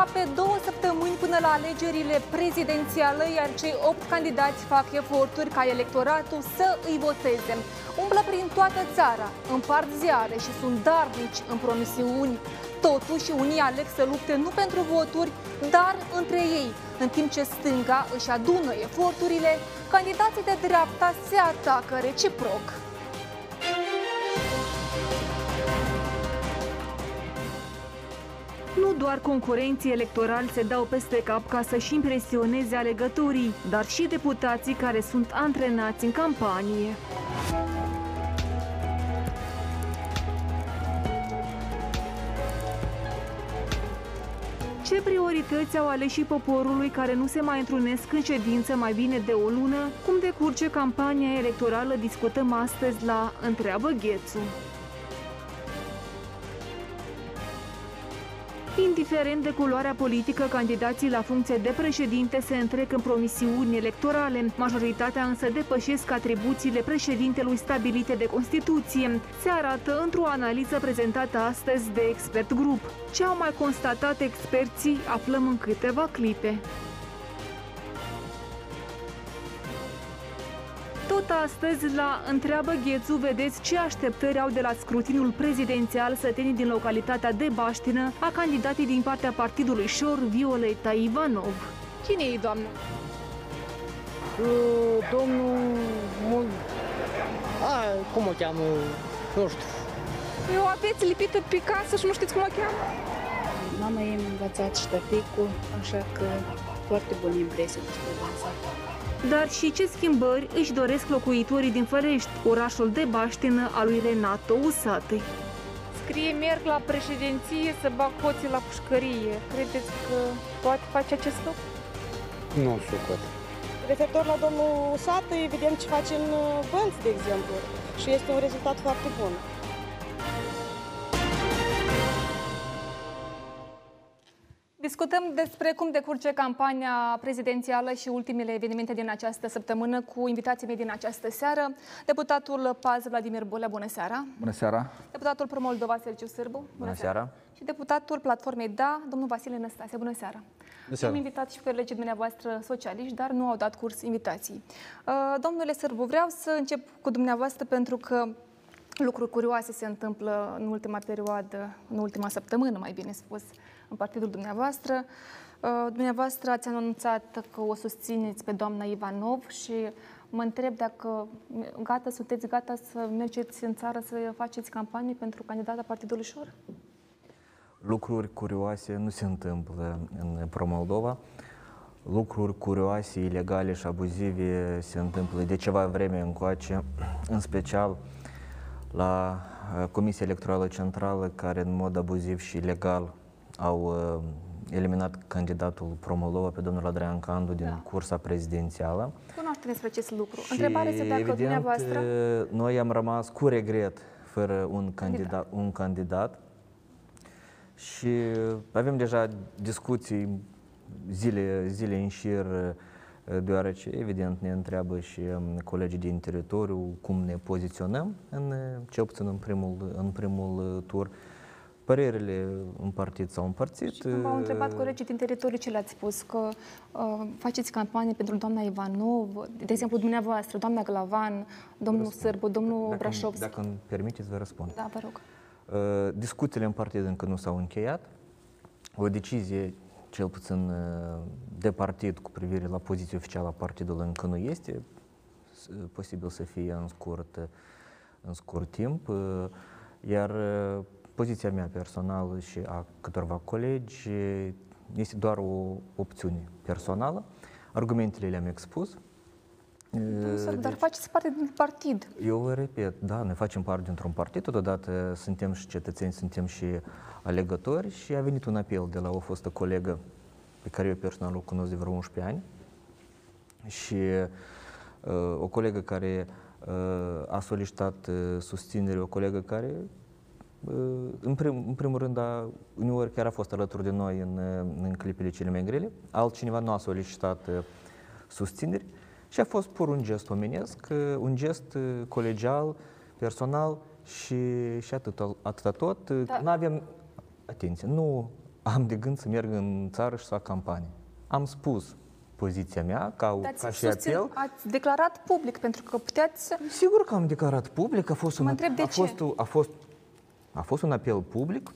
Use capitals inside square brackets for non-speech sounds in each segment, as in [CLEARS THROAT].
aproape două săptămâni până la alegerile prezidențiale, iar cei opt candidați fac eforturi ca electoratul să îi voteze. Umblă prin toată țara, împart ziare și sunt darnici în promisiuni. Totuși, unii aleg să lupte nu pentru voturi, dar între ei. În timp ce stânga își adună eforturile, candidații de dreapta se atacă reciproc. Nu doar concurenții electorali se dau peste cap ca să-și impresioneze alegătorii, dar și deputații care sunt antrenați în campanie. Ce priorități au aleși poporului care nu se mai întrunesc în ședință mai bine de o lună? Cum decurge campania electorală discutăm astăzi la Întreabă Ghețu. Indiferent de culoarea politică, candidații la funcție de președinte se întrec în promisiuni electorale. Majoritatea însă depășesc atribuțiile președintelui stabilite de Constituție. Se arată într-o analiză prezentată astăzi de Expert Group. Ce au mai constatat experții aflăm în câteva clipe. Tot astăzi, la Întreabă Ghețu, vedeți ce așteptări au de la scrutinul prezidențial sătenii din localitatea de Baștină a candidatii din partea partidului Șor, Violeta Ivanov. Cine e, doamnă? Uh, domnul... Mul... A, cum o cheamă? Nu știu. Eu aveți lipită pe casă și nu știți cum o cheamă? Mama i-a învățat ștăpicul, așa că foarte bună impresie despre dânsa. Dar și ce schimbări își doresc locuitorii din Fărești, orașul de baștină al lui Renato Usatăi. Scrie merg la președinție să bag hoții la pușcărie. Credeți că poate face acest lucru? Nu sucot. Referitor la domnul Sată, evident ce face în uh, bănți, de exemplu, și este un rezultat foarte bun. Discutăm despre cum decurge campania prezidențială și ultimele evenimente din această săptămână cu invitații mei din această seară. Deputatul Paz Vladimir Bulea, bună seara! Bună seara! Deputatul Promoldova Sergiu Sârbu, bună, Bună seara! Și deputatul Platformei Da, domnul Vasile Năstase, bună seara! Bună seara! Am invitat și pe colegii dumneavoastră socialiști, dar nu au dat curs invitații. Uh, Domnule Sârbu, vreau să încep cu dumneavoastră pentru că lucruri curioase se întâmplă în ultima perioadă, în ultima săptămână, mai bine spus, în partidul dumneavoastră. Uh, Dumneavoastră ați anunțat că o susțineți pe doamna Ivanov și mă întreb dacă gata, sunteți gata să mergeți în țară să faceți campanie pentru candidata Partidului Șor? Lucruri curioase nu se întâmplă în Pro-Moldova. Lucruri curioase, ilegale și abuzive se întâmplă de ceva vreme încoace, în special la uh, Comisia Electorală Centrală, care în mod abuziv și ilegal au uh, eliminat candidatul Pro-Moldova pe domnul Adrian Candu din Da. cursa prezidențială. Cunoaște despre acest lucru. Și, Întrebarea este dacă evident, dumneavoastră... noi am rămas cu regret fără un candidat, un candidat și avem deja discuții zile, zile în șir, deoarece, evident, ne întreabă și um, colegii din teritoriu cum ne poziționăm, în, cel puțin în primul, în primul uh, tur. Părerile în partid s-au împărțit. Și când v-au întrebat colegii din teritoriu ce le-ați spus, că uh, faceți campanie pentru doamna Ivanov, de exemplu dumneavoastră, doamna Glavan, domnul Sârbu, domnul dacă, Brașovski. dacă îmi permiteți, vă răspund. Da, vă rog. Uh, Discuțiile în partid încă nu s-au încheiat. O decizie, cel puțin uh, de partid, cu privire la poziția oficială a partidului încă nu este. S- uh, Posibil să fie în scurt, uh, în scurt timp. Uh, Iar uh, poziția mea personală și a câtorva colegi uh, este doar o opțiune personală. Argumentele le-am expus. Domnul Sârbu, Uh, Dar faceți parte din partid. eu vă repet, da, noi facem parte dintr-un partid, totodată suntem și cetățeni, suntem și alegători și a venit un apel de la o fostă colegă pe care eu personal o cunosc de vreo 11 ani și uh, o colegă care uh, a solicitat uh, susținere o colegă care, uh, în, prim, în primul rând, a, uneori chiar a fost alături de noi în, uh, în clipele cele mai grele, altcineva nu a solicitat uh, susținere și a fost pur un gest omenesc, uh, un gest uh, colegial, personal și, și atât, atâta tot. Uh, Da. Nu avem, atenție, nu am de gând să merg în țară și să fac campanie. Am spus poziția mea ca, Dați ca și susțin- apel. Ați declarat public, pentru că puteți să... Sigur că am declarat public, a fost un, Mă întreb de a ce. fost, a fost, a fost un apel public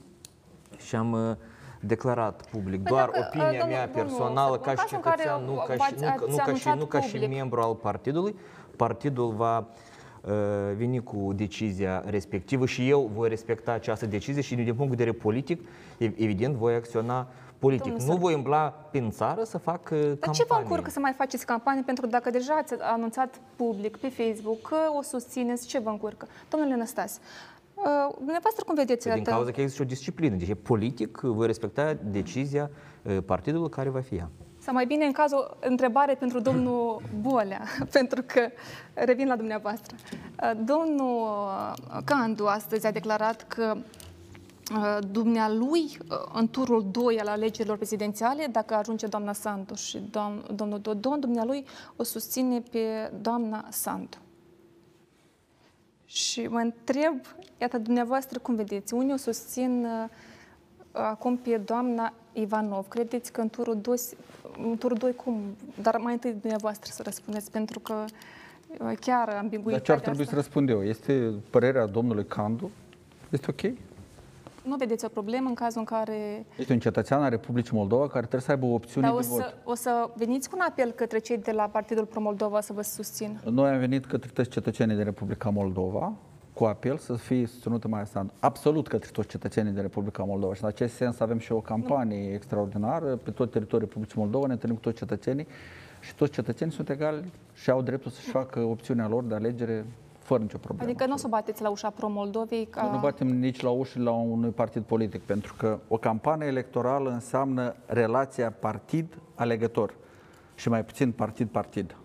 și am uh, declarat public Păi doar dacă, uh, opinia domnul- mea domnul personală Săr, ca în și cazul în care cetățean, nu ca și, v-ați- nu, ca- nu, ați ca și, anunțat nu ca și public. membru al partidului. Partidul va uh, veni cu decizia respectivă și eu voi respecta această decizie și din punct de vedere politic, ev- evident, voi acționa politic. Domnul nu Săr. voi umbla prin țară să fac uh, campanie. Dar ce vă încurcă să mai faceți campanie? Pentru că dacă deja ați anunțat public pe Facebook că o susțineți, ce vă încurcă? Domnule Năstase, uh, dumneavoastră cum vedeți? Din iată, cauza că există și o disciplină. Deci, politic, voi respecta decizia uh, partidului care va fi ea. Sau mai bine, în cazul întrebare pentru domnul Bolea, [LAUGHS] pentru că revin la dumneavoastră. Uh, Domnul uh, Candu astăzi a declarat că uh, dumnealui uh, în turul 2 al alegerilor prezidențiale, dacă ajunge doamna Sandu și dom- domnul Dodon, dumnealui o susține pe doamna Sandu. Și mă întreb, iată, dumneavoastră cum vedeți? Unii o susțin uh, acum pe doamna Ivanov. Credeți că în turul 2, în turul 2 cum? Dar mai întâi dumneavoastră să răspundeți, pentru că uh, chiar Dar ambiguitatea ce ar trebui asta. să răspund eu? Este părerea domnului Candu? Este ok? Nu vedeți o problemă în cazul în care... Este un cetățean al Republicii Moldova care trebuie să aibă opțiuni Dar de o vot. să, o să veniți cu un apel către cei de la Partidul Pro-Moldova să vă susțină. Noi am venit către toți cetățenii din Republica Moldova cu apel să fie susținută mai Sandu. Absolut către toți cetățenii din Republica Moldova. Și în acest sens avem și o campanie extraordinară pe tot teritoriul Republicii Moldova. Ne întâlnim cu toți cetățenii și toți cetățenii sunt egali și au dreptul să-și facă opțiunea lor de alegere fără nicio problemă. Adică nu o să bateți la ușa Pro-Moldovei ca... Noi nu batem nici la uși la unui partid politic, pentru că o campanie electorală înseamnă relația partid-alegător și mai puțin partid-partid.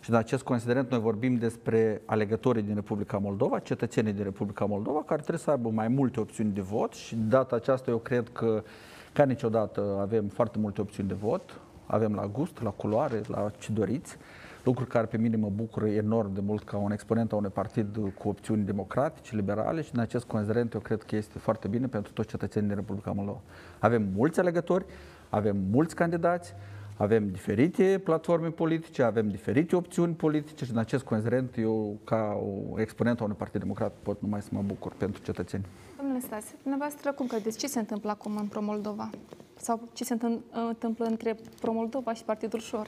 Și în acest considerent noi vorbim despre alegătorii din Republica Moldova, cetățenii din Republica Moldova, care trebuie să aibă mai multe opțiuni de vot și de data aceasta eu cred că ca niciodată avem foarte multe opțiuni de vot, avem la gust, la culoare, la ce doriți, lucruri care pe mine mă bucură enorm de mult ca un exponent a unui partid cu opțiuni democratice, liberale și în acest considerent eu cred că este foarte bine pentru toți cetățenii din Republica Moldova. Avem mulți alegători, avem mulți candidați, avem diferite platforme politice, avem diferite opțiuni politice și în acest considerent eu, ca o exponent a unui partid democrat, pot numai să mă bucur pentru cetățeni. Domnule Stase, dumneavoastră cum credeți? Ce se întâmplă acum în Pro-Moldova? Sau ce se întâm- întâmplă între Pro-Moldova și Partidul Șor?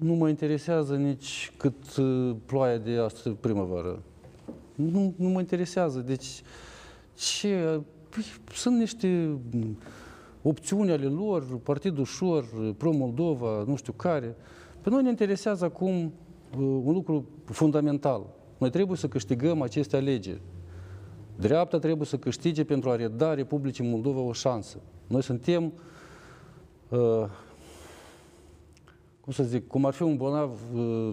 Nu mă interesează nici cât uh, ploaia de astăzi primăvară. Nu, nu mă interesează. Deci, ce? Păi, sunt niște mm, opțiuni ale lor, Partidul Șor, Pro-Moldova, nu știu care. Pe noi ne interesează acum uh, un lucru fundamental. Noi trebuie să câștigăm aceste alegeri. Dreapta trebuie să câștige pentru a reda Republicii Moldova o șansă. Noi suntem uh, cum să zic, cum ar fi un bolnav uh,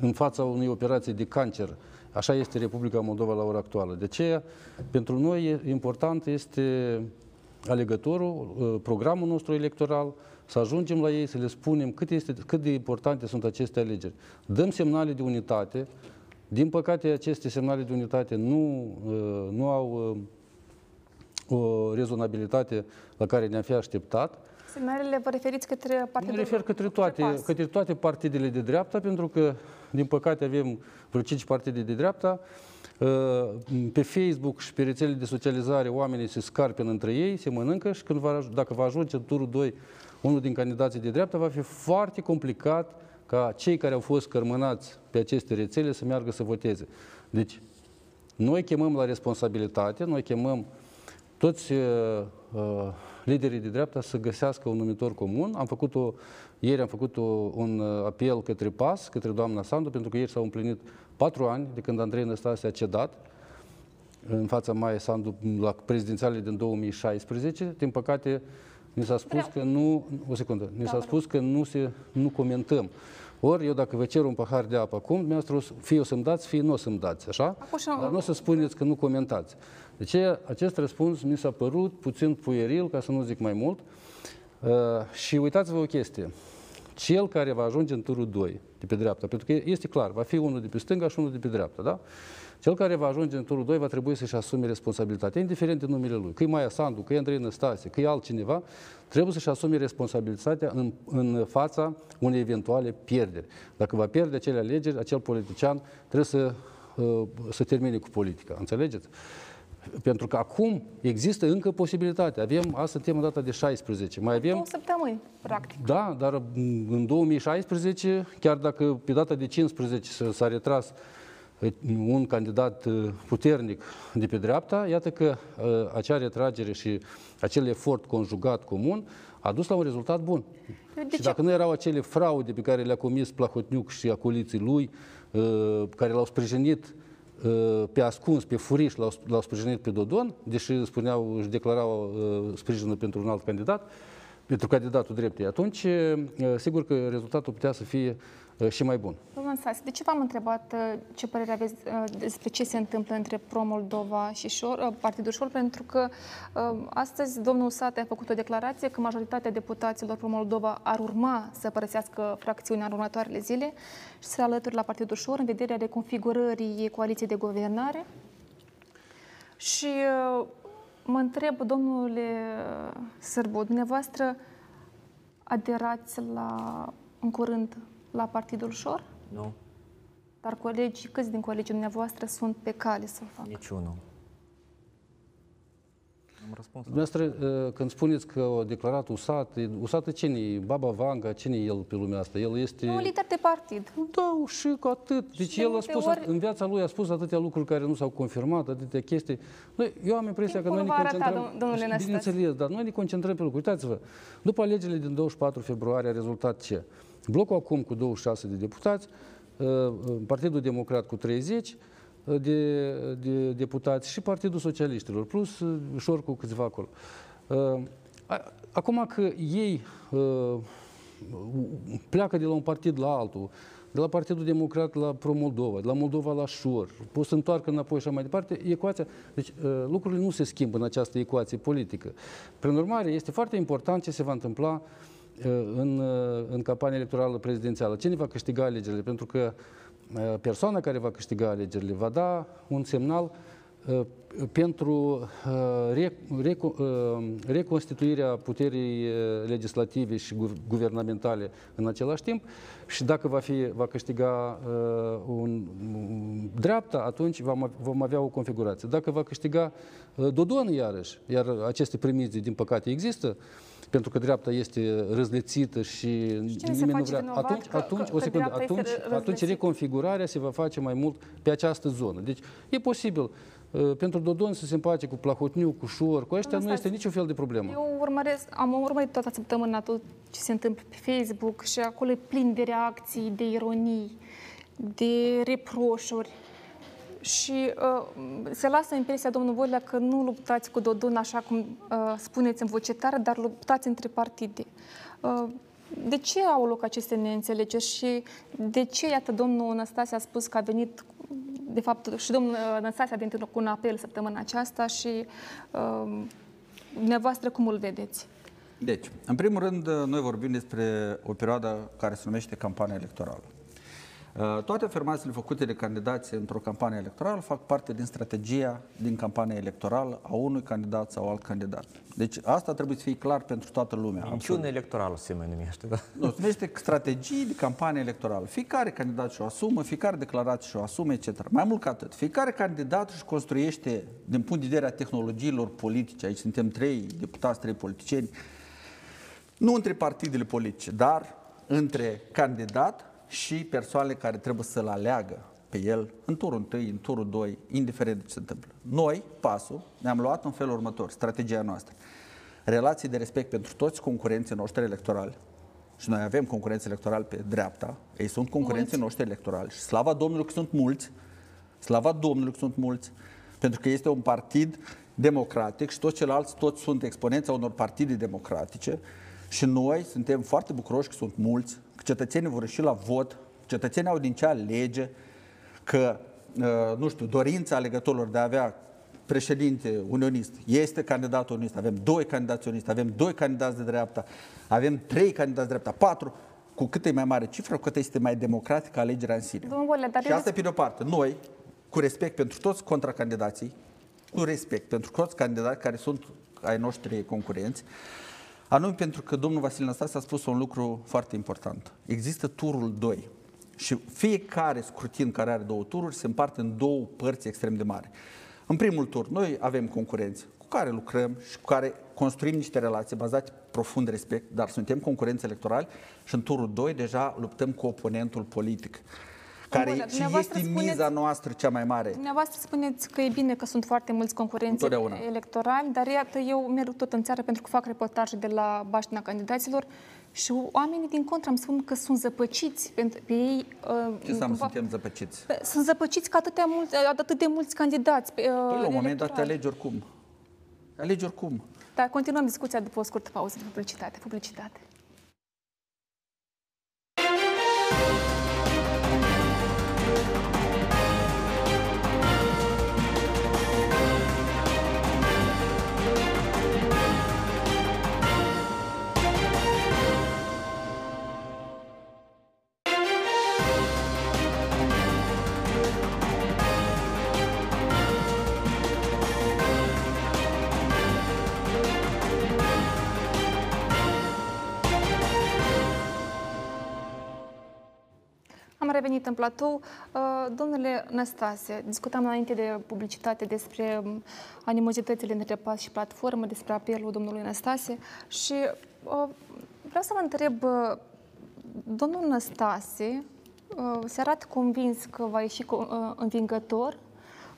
în fața unei operații de cancer. Așa este Republica Moldova la ora actuală. De aceea, pentru noi e- important este alegătorul, uh, programul nostru electoral, să ajungem la ei, să le spunem cât, este, cât de importante sunt aceste alegeri. Dăm semnale de unitate. Din păcate, aceste semnale de unitate nu, uh, nu au uh, o rezonabilitate la care ne-am fi așteptat. Semnalele vă referiți către Partidul Mă refer către toate, PAS. către toate partidele de dreapta, pentru că, din păcate, avem vreo cinci partide de dreapta. Uh, Pe Facebook și pe rețelele de socializare oamenii se scarpină între ei, se mănâncă și când va, dacă va ajunge în turul 2 unul din candidații de dreapta, va fi foarte complicat ca cei care au fost cărmânați pe aceste rețele să meargă să voteze. Deci, noi chemăm la responsabilitate, noi chemăm toți uh, uh, liderii de dreapta să găsească un numitor comun. Am făcut o, ieri am făcut o, un uh, apel către PAS, către doamna Sandu, pentru că ieri s-au împlinit patru ani de când Andrei Năstase a cedat în fața Maia Sandu la prezidențiale din 2016. Din păcate, ni s-a spus că nu... O secundă. Ni s-a spus că nu, se, nu comentăm. Ori eu dacă vă cer un pahar de apă acum, dumneavoastră o să- fie o să-mi dați, fie nu o să-mi dați, așa? Acum și- Dar nu o să spuneți că nu comentați. Deci e- acest răspuns mi s-a părut puțin pueril, ca să nu zic mai mult. Uh, și uitați-vă o chestie. Cel care va ajunge în turul 2 de pe dreapta, pentru că este clar, va fi unul de pe stânga și unul de pe dreapta, da? Cel care va ajunge în turul 2 va trebui să-și asume responsabilitatea, indiferent de numele lui. Că e Maia Sandu, că e Andrei Năstase, că e altcineva, trebuie să-și asume responsabilitatea în, în fața unei eventuale pierderi. Dacă va pierde acele alegeri, acel politician trebuie să, uh, să termine cu politica. Înțelegeți? Pentru că acum există încă posibilitatea. Avem, asta suntem în data de 16. Mai avem Două săptămâni, practic. da, dar m, în 2016, chiar dacă pe data de 15 s- s-a retras eh, un candidat eh, puternic de pe dreapta, iată că eh, acea retragere și acel efort conjugat comun a dus la un rezultat bun. De și ce? dacă nu erau acele fraude pe care le-a comis Plahotniuc și acoliții lui, eh, care l-au sprijinit eh, pe ascuns, pe furiș, l-au, l-au sprijinit pe Dodon, deși spuneau, își declarau eh, sprijinul pentru un alt candidat, pentru candidatul dreptei, atunci, eh, sigur că rezultatul putea să fie eh, și mai bun. Domnul Anastase, de ce v-am întrebat uh, ce părere aveți uh, despre ce se întâmplă între Pro-Moldova și Șor, uh, Partidul Șor? Pentru că uh, astăzi domnul Sate a făcut o declarație că majoritatea deputaților Pro-Moldova ar urma să părăsească fracțiunea în următoarele zile și să se alături la Partidul Șor în vederea reconfigurării coaliției de guvernare. Și uh, mă întreb, domnule uh, Sârbu, dumneavoastră aderați la, în curând la Partidul Șor? Nu, Dar colegii, câți din colegii dumneavoastră sunt pe cale să o facă? niciunul. Am răspuns. Dumneavoastră, eh, când spuneți că a declarat USAT, USAT cine e? Baba Vanga, cine e el pe lumea asta? El este... Un lider de partid. Da, și cu atât. Deci de el a multe spus, ori- în viața lui a spus atâtea lucruri care nu s-au confirmat, atâtea chestii. Noi, eu am impresia că noi Timpul ne va arăta, concentrăm... dom- domnule Și, Năstase. Bineînțeles, dar noi ne concentrăm pe lucruri. Uitați-vă, după alegerile din 24 februarie a rezultat ce? Blocul acum cu 26 de deputați, uh, uh, Partidul Democrat cu 30 uh, de, de deputați și Partidul Socialiștilor, plus uh, Șor cu câțiva acolo. Uh, a- Acum că ei uh, pleacă de la un partid la altul, de la Partidul Democrat la Pro-Moldova, de la Moldova la Șor, pot să întoarcă înapoi și așa mai departe, ecuația, deci uh, lucrurile nu se schimbă în această ecuație politică. Prin urmare, este foarte important ce se va întâmpla uh, în, uh, în campania electorală prezidențială. Cine va câștiga alegerile? Pentru că uh, persoana care va câștiga alegerile va da un semnal uh, pentru uh, re, reco, uh, reconstituirea puterii uh, legislative și gu- guvernamentale în același timp și dacă va, fi, va câștiga uh, un, un dreapta, atunci vom, vom avea o configurație. Dacă va câștiga uh, Dodon iarăși, iar aceste premizii din păcate există, pentru că dreapta este răzlețită și, cine se nimeni nu face vrea. vinovat Atunci, că- atunci, că- o că secundă, dreapta este atunci, ră- atunci răzlețită? reconfigurarea se va face mai mult pe această zonă. Deci e posibil uh, pentru Dodon să se împace cu Plahotniu, cu Șor, cu ăștia nu Asta este este- niciun fel de problemă. Eu urmăresc, am urmărit toată săptămâna tot ce se întâmplă pe Facebook și acolo e plin de reacții, de ironii, de reproșuri. Și uh, se lasă impresia, domnul Bolea, că nu luptați cu Dodon așa cum uh, spuneți în voce tare, dar luptați între partide. Uh, de ce au loc aceste neînțelegeri și de ce, iată, domnul Năstase a spus că a venit, de fapt, și domnul uh, Năstase a venit cu un apel săptămâna aceasta și uh, dumneavoastră cum îl vedeți? Deci, în primul rând, noi vorbim despre o perioadă care se numește campania electorală. Uh, Toate afirmațiile făcute de candidați într-o campanie electorală fac parte din strategia din campania electorală a unui candidat sau alt candidat. Deci asta trebuie să fie clar pentru toată lumea. absolut. Minciună electorală se mai numește, da? Nu, se numește strategii de campanie electorală. Fiecare candidat și-o asumă, fiecare declarație și-o asumă, etc. Mai mult ca atât, fiecare candidat își construiește, din punct de vedere a tehnologiilor politice, aici suntem trei deputați, trei politicieni, nu între partidele politice, dar între candidat și persoanele care trebuie să-l aleagă pe el în turul 1, în turul 2, indiferent de ce se întâmplă. Noi, pasul, ne-am luat în felul următor, strategia noastră. Relații de respect pentru toți concurenții noștri electorali. Și noi avem concurenți electorali pe dreapta, ei sunt concurenții noștri electorali. Și slava Domnului că sunt mulți, slava Domnului că sunt mulți, pentru că este un partid democratic și toți ceilalți toți sunt exponenți a unor partide democratice. Și noi suntem foarte bucuroși că sunt mulți, că cetățenii vor ieși la vot, cetățenii au din ce alege, că, uh, nu știu, dorința alegătorilor de a avea președinte unionist este candidat unionist, avem doi candidați unioniști, avem doi candidați de dreapta, avem trei candidați de dreapta, patru, cu cât e mai mare cifră, cu cât este mai democratică alegerea în sine. Domnul Bolea, dar Și asta pe de-o parte. Noi, cu respect pentru toți contracandidații, cu respect pentru toți candidați care sunt ai noștri concurenți, anume pentru că domnul Vasile Năstase a spus un lucru foarte important. Există turul 2 și fiecare scrutin care are două tururi se împarte în două părți extrem de mari. În primul tur, noi avem concurenți cu care lucrăm și cu care construim niște relații bazate pe profund respect, dar suntem concurenți electorali și în turul 2 deja luptăm cu oponentul politic care Bun, și dumneavoastră este spuneți- miza noastră cea mai mare. Dumneavoastră spuneți că e bine că sunt foarte mulți concurenți Întotdeauna. electorali, dar iată, eu merg tot în țară pentru că fac reportaje de la baștina candidaților și oamenii din contră îmi spun că sunt zăpăciți pentru pe ei. uh, Ce înseamnă cumva- suntem zăpăciți? Sunt zăpăciți că atâtea mulți, atât de mulți candidați. Păi, la un moment dat te alegi oricum. Alegi oricum. Dar continuăm discuția după o scurtă pauză de publicitate. Publicitate. Revenit în platou. Uh, Domnule Năstase, discutam înainte de publicitate despre um, animozitățile între PAS și platformă, despre apelul domnului Năstase și uh, vreau să vă întreb, uh, domnul Năstase uh, se arată convins că va ieși co- uh, învingător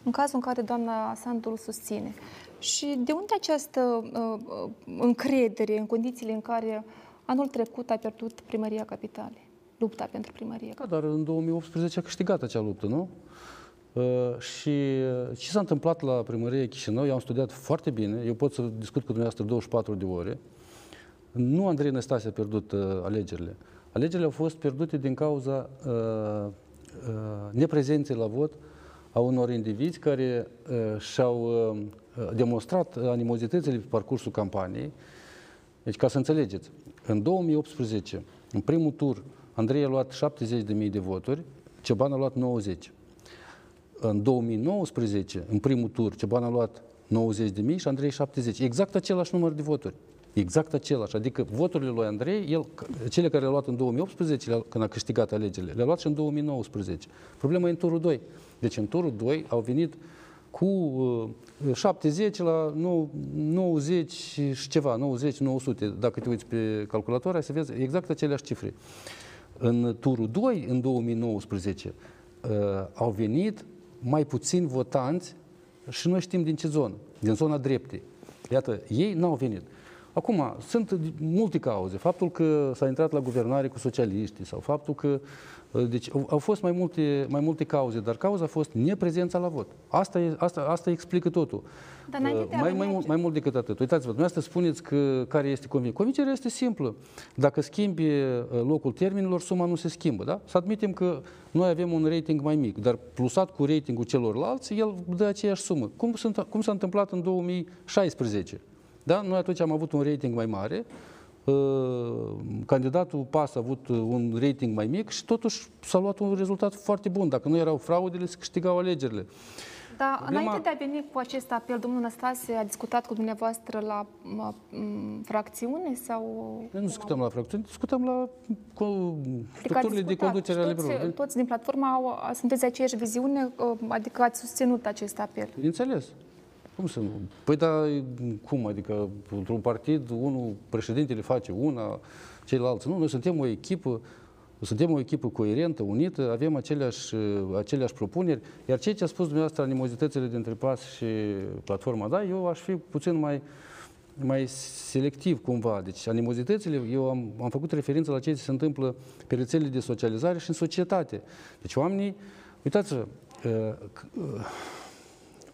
în cazul în care doamna Sandu îl susține. Și de unde această uh, uh, încredere în condițiile în care anul trecut a pierdut primăria capitalei? Lupta pentru primărie. Da, dar în 2018 a câștigat acea luptă, nu? Uh, și uh, ce s-a întâmplat la primăria Chișinău, eu am studiat foarte bine, eu pot să discut cu dumneavoastră 24 de ore. Nu Andrei Năstase a pierdut uh, alegerile. Alegerile au fost pierdute din cauza uh, uh, neprezenței la vot a unor indivizi care uh, și-au uh, demonstrat animozitățile pe parcursul campaniei. Deci, ca să înțelegeți, în 2018, în primul tur, Andrei a luat 70.000 de voturi, Ceban a luat 90. În 2019, în primul tur, Ceban a luat 90.000 și Andrei 70. Exact același număr de voturi. Exact același. Adică voturile lui Andrei, el, cele care le-a luat în 2018, le-a- când a câștigat alegerile, le-a luat și în 2019. Problema e în turul 2. Deci în turul 2 au venit cu uh, 70 la nou- 90 și ceva, 90, 900. Dacă te uiți pe calculator, ai să vezi exact aceleași cifre. În turul 2, în 2019, uh, au venit mai puțini votanți și noi știm din ce zonă, din zona dreptei. Iată, ei n-au venit. Acum, sunt multe cauze. Faptul că s-a intrat la guvernare cu socialiștii sau faptul că... uh, Deci au, au fost mai multe, mai multe cauze, dar cauza a fost neprezența la vot. Asta, e, asta, asta explică totul. Dar înainte de a Uh, mai, mai, merge- mult, mai mult decât atât. Uitați-vă, dumneavoastră spuneți că care este convingerea. Convingerea este simplă. Dacă schimbi uh, locul termenilor, suma nu se schimbă. Da? Să admitem că noi avem un rating mai mic, dar plusat cu ratingul celorlalți, el dă aceeași sumă. Cum, sunt, cum s-a întâmplat în 2016? Da? Noi atunci am avut un rating mai mare, uh, candidatul PAS a avut uh, un rating mai mic și totuși s-a luat un rezultat foarte bun. Dacă nu erau fraudele, se câștigau alegerile. Dar Problema- înainte de a veni cu acest apel, domnul Năstase a discutat cu dumneavoastră la m, m, fracțiune sau... Noi nu discutăm la fracțiuni, discutăm la co- Adică ați structurile de discutat conducere și ale toți, biroului. toți din platformă au, sunteți de aceeași viziune, uh, adică ați susținut acest apel. Bineînțeles. Cum să nu? Păi da, cum? Adică într-un partid, unul, președintele face una, ceilalți. Nu, noi suntem o echipă, suntem o echipă coerentă, unită, avem aceleași, aceleași propuneri, iar ceea ce a spus dumneavoastră, animozitățile dintre PAS și platforma, da, eu aș fi puțin mai, mai selectiv cumva. Deci animozitățile, eu am, am făcut referință la ceea ce se întâmplă pe rețelele de socializare și în societate. Deci oamenii, uitați-vă, uh, c- uh,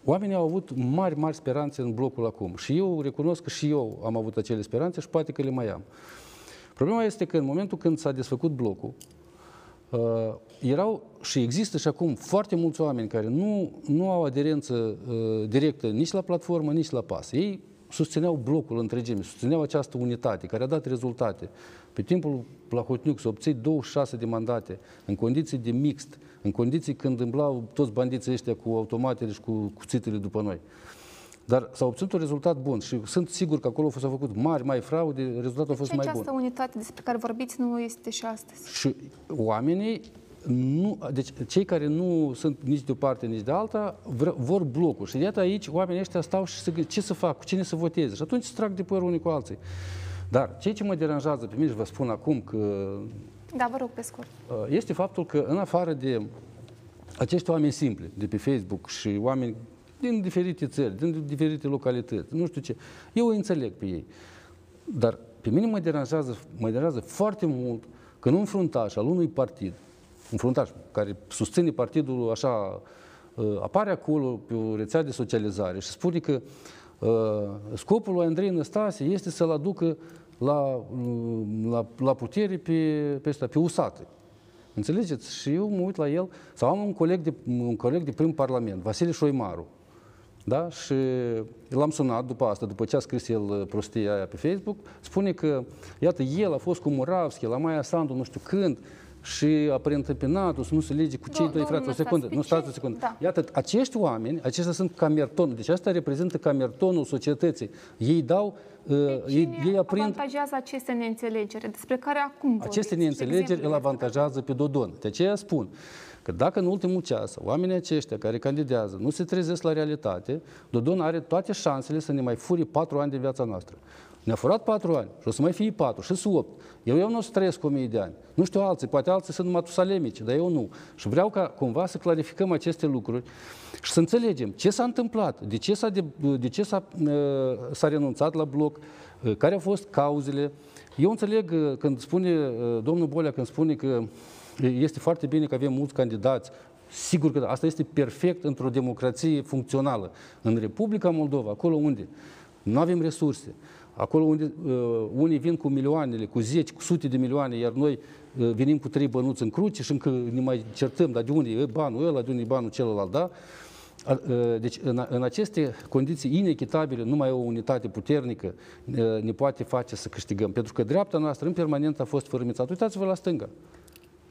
Oamenii au avut mari, mari speranțe în blocul acum. Și eu recunosc că și eu am avut acele speranțe și poate că le mai am. Problema este că în momentul când s-a desfăcut blocul, uh, erau și există și acum foarte mulți oameni care nu, nu au aderență uh, directă nici la platformă, nici la pas. Ei susțineau blocul întregime, susțineau această unitate care a dat rezultate. Pe timpul Plahotniuc să obții 26 de mandate în condiții de mixt, în condiții când îmblau toți bandiții ăștia cu automatele și cu cuțitele după noi. Dar s-a obținut un rezultat bun și sunt sigur că acolo s-au făcut mari, mai fraude, rezultatul a fost Și mai această bun. unitate despre care vorbiți nu este și astăzi. Și oamenii, nu, deci cei care nu sunt nici de o parte, nici de alta, vre- vor blocul. Și iată aici, oamenii ăștia stau și se gândesc ce să fac, cu cine să voteze. Și atunci se trag de păr unii cu alții. Dar ceea ce mă deranjează pe mine și vă spun acum că Da, vă rog, pe scurt. Uh, este faptul că în afară de acești oameni simpli de pe Facebook și oameni din diferite țări, din diferite localități, nu știu ce, eu îi înțeleg pe ei. Dar pe mine mă deranjează, mă deranjează foarte mult că un fruntaș al unui partid, un fruntaș care susține partidul așa, uh, apare acolo pe o rețea de socializare și spune că uh, scopul lui Andrei Năstase este să-l aducă la, uh, la, la putere pe, pe, ăsta, pe usate. Înțelegeți? Și eu mă uit la el, sau am un coleg de, un coleg de prim parlament, Vasile Șoimaru, da? Și l-am sunat după asta, după ce a scris el uh, prostia aia pe Facebook, spune că, iată, el a fost cu Muravski, la Maia Sandu, nu știu când, și a preîntâmpinat-o să nu se lege cu cei Do- doi domnul frați. O secundă, Năstase, nu pe stați ce- o secundă. da. Iată, acești oameni, aceștia sunt camertonul, deci asta reprezintă camertonul societății. Ei dau, uh, ei, ei aprind avantajează aceste neînțelegeri, despre care acum vorbiți? aceste De neînțelegeri exemplu, îl avantajează pe Dodon. De aceea spun că dacă în ultimul ceas oamenii aceștia care candidează nu se trezesc la realitate, Dodon are toate șansele să ne mai fure patru ani de viața noastră. Ne-a furat patru ani și o să mai fie patru și sunt opt. Eu, eu nu o să trăiesc o mie de ani. Nu știu alții, poate alții sunt matusalemici, dar eu nu. Și vreau ca cumva să clarificăm aceste lucruri și să înțelegem ce s-a întâmplat, de ce s-a, de, de ce s-a, uh, s-a renunțat la bloc, uh, care au fost cauzele. Eu înțeleg uh, când spune uh, domnul Bolea, când spune că este foarte bine că avem mulți candidați, sigur că da, asta este perfect într-o democrație funcțională. În Republica Moldova, acolo unde nu avem resurse, acolo unde uh, unii vin cu milioanele, cu zeci, cu sute de milioane, iar noi uh, venim cu trei bănuți în cruce și încă ne mai certăm, dar de unde e banul ăla, de unde e banul celălalt, da? A- uh, Deci, în, în aceste condiții inechitabile, numai o unitate puternică uh, ne poate face să câștigăm. Pentru că dreapta noastră, în permanent, a fost fărâmițată. Uitați-vă la stânga.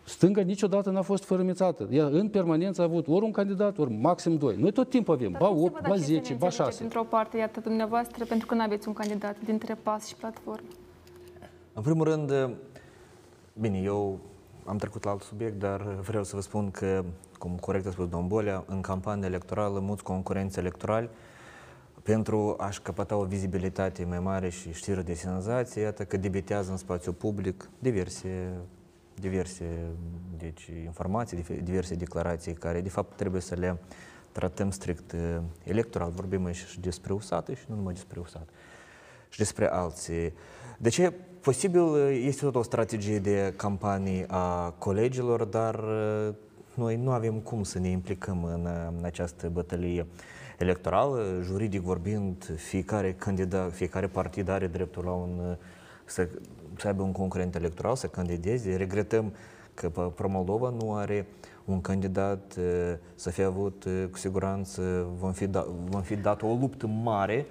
Stânga niciodată n-a fost fărâmițată. Ea în permanență a avut ori un candidat, ori maxim doi. Noi tot timpul avem, Dar ba cum se 8, văd ba aceste 10, ba neînțelegeri 6. Dintr-o parte, iată, dumneavoastră, pentru că nu aveți un candidat dintre PAS și platformă. În primul rând, bine, eu am trecut la alt subiect, dar vreau să vă spun că, cum corect a spus domnul Bolea, în campania electorală, mulți concurenți electorali, pentru a-și căpăta o vizibilitate mai mare și știri de senzație, iată că debitează în spațiu public diverse, diverse deci, informații, dife- diverse declarații care, de fapt, trebuie să le tratăm strict uh, electoral. Vorbim aici și despre USAT și nu numai despre USAT și despre alții. De ce? Posibil este tot o strategie de campanii a colegilor, dar uh, noi nu avem cum să ne implicăm în, uh, în această bătălie electorală. Juridic vorbind, fiecare candidat, fiecare partid are dreptul la un, uh, să, să aibă un concurent electoral, să candideze. Regretăm că P- Pro-Moldova nu are un candidat uh, să fie avut, uh, cu siguranță vom fi, da, vom fi dat o luptă mare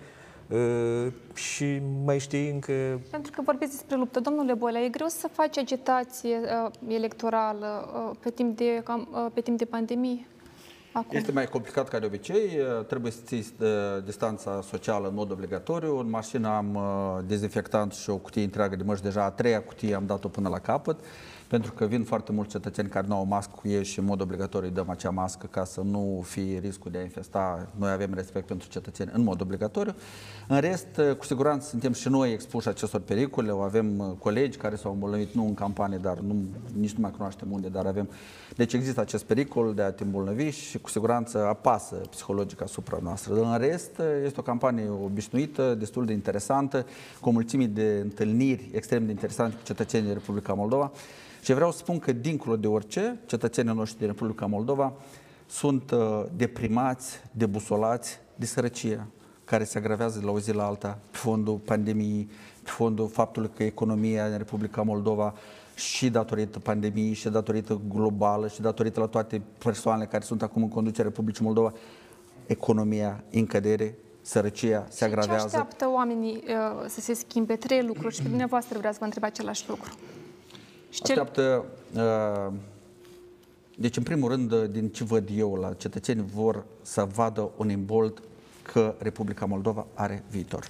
Uh, și mai știi încă Pentru că vorbiți despre luptă. Domnule Bolea, e greu să faci agitație uh, electorală uh, pe, timp de, cam, uh, pe timp de pandemie? Acum. Este mai complicat ca de obicei, trebuie să ții uh, distanța socială în mod obligatoriu. În mașină am uh, dezinfectant și o cutie întreagă de măști, deja a treia cutie am dat-o până la capăt, pentru că vin foarte mulți cetățeni care nu au mască cu ei și în mod obligatoriu îi dăm acea mască ca să nu fie riscul de a infesta. Noi avem respect pentru cetățeni în mod obligatoriu. În rest, uh, cu siguranță suntem și noi expuși acestor pericole. Avem uh, colegi care s-au îmbolnăvit, nu în campanie, dar nu, nici nu mai cunoaștem unde, dar avem. Deci există acest pericol de a te îmbolnăvi și cu siguranță apasă psihologic asupra noastră. În rest, este o campanie obișnuită, destul de interesantă, cu o mulțime de întâlniri extrem de interesante cu cetățenii din Republica Moldova. Și vreau să spun că, dincolo de orice, cetățenii noștri din Republica Moldova sunt uh, deprimați, debusolați de sărăcie. care se agravează de la o zi la alta pe fondul pandemiei, pe fondul faptului că economia în Republica Moldova și datorită pandemiei, și datorită globală, și datorită la toate persoanele care sunt acum în conducerea Republicii Moldova, economia în cădere, sărăcia se Ce agravează. așteaptă oamenii uh, să se schimbe? Trei lucruri și pe [CLEARS THROAT] dumneavoastră vreau să vă întreb același lucru. Și ce- Așteaptă, uh, deci în primul rând, uh, din ce văd eu la cetățeni, vor să vadă un imbold că Republica Moldova are viitor.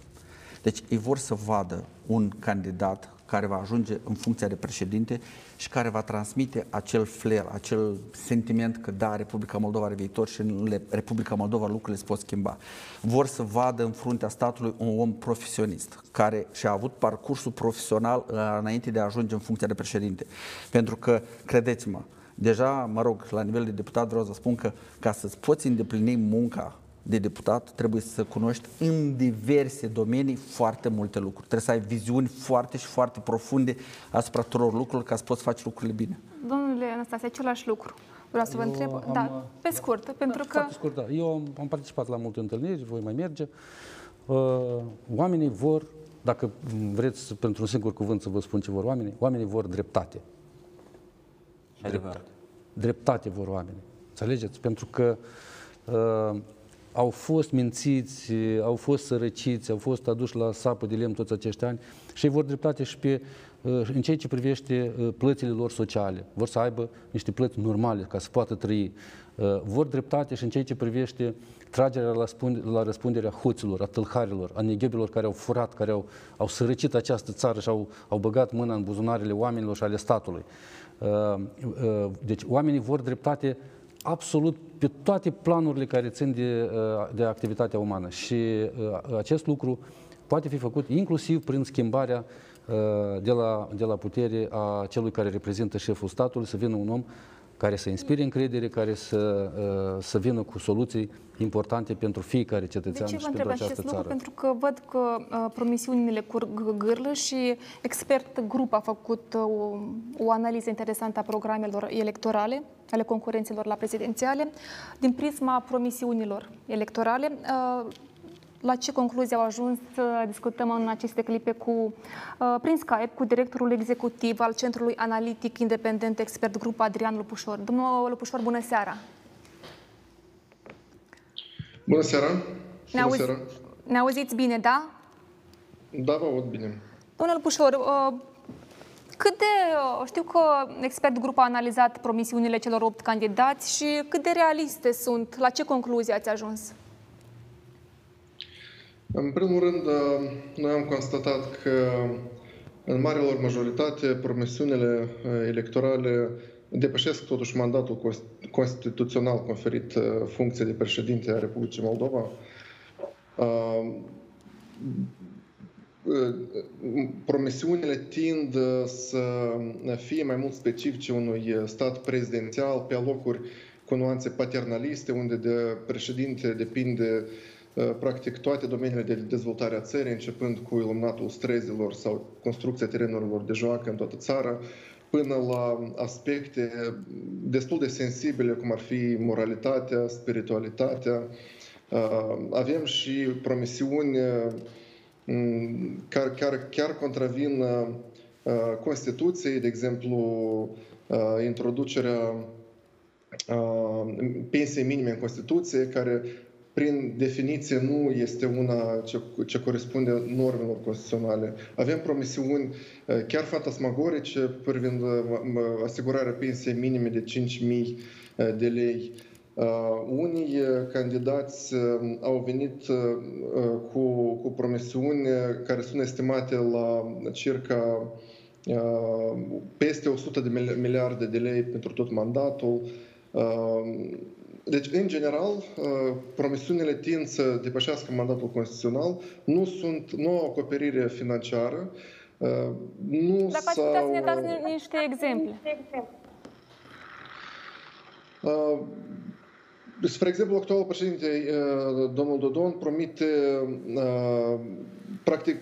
Deci ei vor să vadă un candidat care va ajunge în funcția de președinte și care va transmite acel flair, acel sentiment că da, Republica Moldova are viitor și în Le- Republica Moldova lucrurile se pot schimba. Vor să vadă în fruntea statului un om profesionist care și-a avut parcursul profesional uh, înainte de a ajunge în funcția de președinte. Pentru că, credeți-mă, deja, mă rog, la nivel de deputat vreau să spun că ca să-ți poți îndeplini munca de deputat, trebuie să cunoști în diverse domenii foarte multe lucruri. Trebuie să ai viziuni foarte și foarte profunde asupra tuturor lucrurilor ca să poți face lucrurile bine. Domnule Anastasie, același lucru. Vreau să vă Eu întreb, am, da, uh, pe scurt, pentru că Foarte scurt, da. Eu am, am participat la multe întâlniri, voi mai merge. Uh, oamenii vor, dacă vreți pentru un singur cuvânt să vă spun ce vor oamenii, oamenii vor dreptate. Adevărat. Dreptate vor oamenii. Înțelegeți? Pentru că uh, au fost mințiți, au fost sărăciți, au fost aduși la sapă de lemn toți acești ani și ei vor dreptate și pe, uh, în ceea ce privește uh, plățile lor sociale. Vor să aibă niște plăți normale ca să poată trăi. Uh, vor dreptate și în ceea ce privește tragerea la, spund- la răspunderea hoților, a tâlharilor, a neghebilor care au furat, care au, au sărăcit această țară și au, au băgat mâna în buzunarele oamenilor și ale statului. Uh, uh, Deci oamenii vor dreptate absolut pe toate planurile care țin de, uh, de activitatea umană. Și uh, acest lucru poate fi făcut inclusiv prin schimbarea uh, de la, de la putere a celui care reprezintă șeful statului, să vină un om care să inspire încredere, care să, uh, să vină cu soluții importante pentru fiecare de cetățean ce și vă pentru întreb această acest lucru? țară. Pentru că văd că uh, promisiunile curg gârlă și expert grup a făcut uh, o, o analiză interesantă a programelor electorale, ale concurenților la prezidențiale, din prisma promisiunilor electorale. Uh, la ce concluzie au ajuns să discutăm în aceste clipe cu, uh, prin Skype cu directorul executiv al Centrului Analitic Independent Expert Grup Adrian Lupușor. Domnul Lupușor, bună seara! Bună seara! Ne, Bună auzi, seara! ne auziți bine, da? Da, vă aud bine. Domnul Pușor, uh, cât de, uh, știu că expert grup a analizat promisiunile celor opt candidați și cât de realiste sunt? La ce concluzie ați ajuns? În primul rând, uh, noi am constatat că în marilor majoritate promisiunile uh, electorale depășesc totuși mandatul cons- constituțional conferit uh, funcție de președinte a Republicii Moldova. Uh, uh, Promisiunile tind uh, să fie mai mult specifice unui stat prezidențial pe alocuri cu nuanțe paternaliste, unde de președinte depinde uh, practic toate domeniile de dezvoltare a țării, începând cu iluminatul străzilor sau construcția terenurilor de joacă în toată țara, până la aspecte destul de sensibile, cum ar fi moralitatea, spiritualitatea. Uh, Avem și promisiuni mm, care, care chiar contravin uh, Constituției, de exemplu, uh, introducerea uh, pensiei minime în Constituție, care prin definiție nu este una ce, ce corespunde normelor constituționale. Avem promisiuni uh, chiar fantasmagorice privind uh, m- asigurarea pensiei minime de 5.000 de lei. Uh, unii uh, candidați uh, au venit uh, uh, cu, cu promisiuni care sunt estimate la circa uh, peste 100 de mil- miliarde de lei pentru tot mandatul. Uh, deci, în general, uh, promisiunile tind să depășească mandatul constituțional, nu sunt, nu au acoperire financiară, uh, nu Dacă ați putea să ne s-au, dați uh, ni- niște exemple. Uh, Spre exemplu, actualul președinte, uh, domnul Dodon, promite, uh, practic,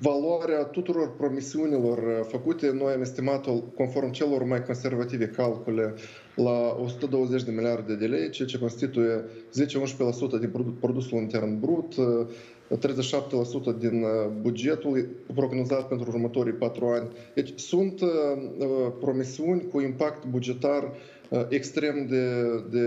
valoarea tuturor promisiunilor uh, făcute, noi am estimat-o conform celor mai conservative calcule la 120 de miliarde de lei, ceea ce constituie 10-11% din produ- produsul intern brut, uh, 37% din uh, bugetul prognozat pentru următorii patru ani. Deci sunt uh, uh, promisiuni cu impact bugetar uh, extrem de, de,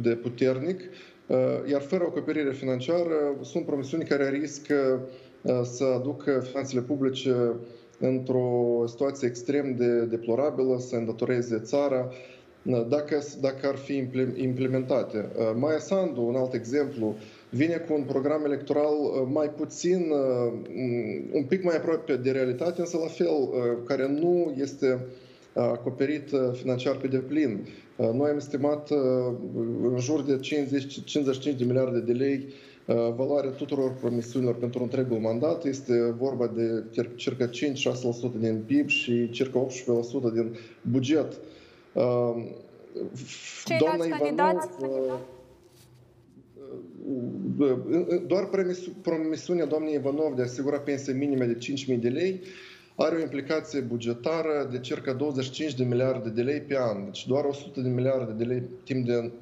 de puternic, uh, iar fără acoperire financiară sunt promisiuni care riscă uh, să aducă finanțele publice într-o situație extrem de deplorabilă, să îndatoreze țara, uh, dacă, dacă ar fi imple- implementate. Uh, Maia Sandu, un alt exemplu, vine cu un program electoral uh, mai puțin, uh, m, un pic mai aproape de realitate, însă la fel, uh, care nu este uh, acoperit uh, financiar pe deplin. Uh, Noi am estimat uh, în jur de 50, 55 de miliarde de lei uh, valoarea tuturor promisiunilor pentru întregul mandat. Este vorba de cir- circa 5-6% din PIB și circa 18% din buget. Uh, Ceilalți candidați? uh, doar promisiu- promisiunea doamnei Ivanov de a asigura pensii minime de 5.000 de lei are o implicație bugetară de circa 25 de miliarde de lei pe an. Deci doar 100 de miliarde de lei timp de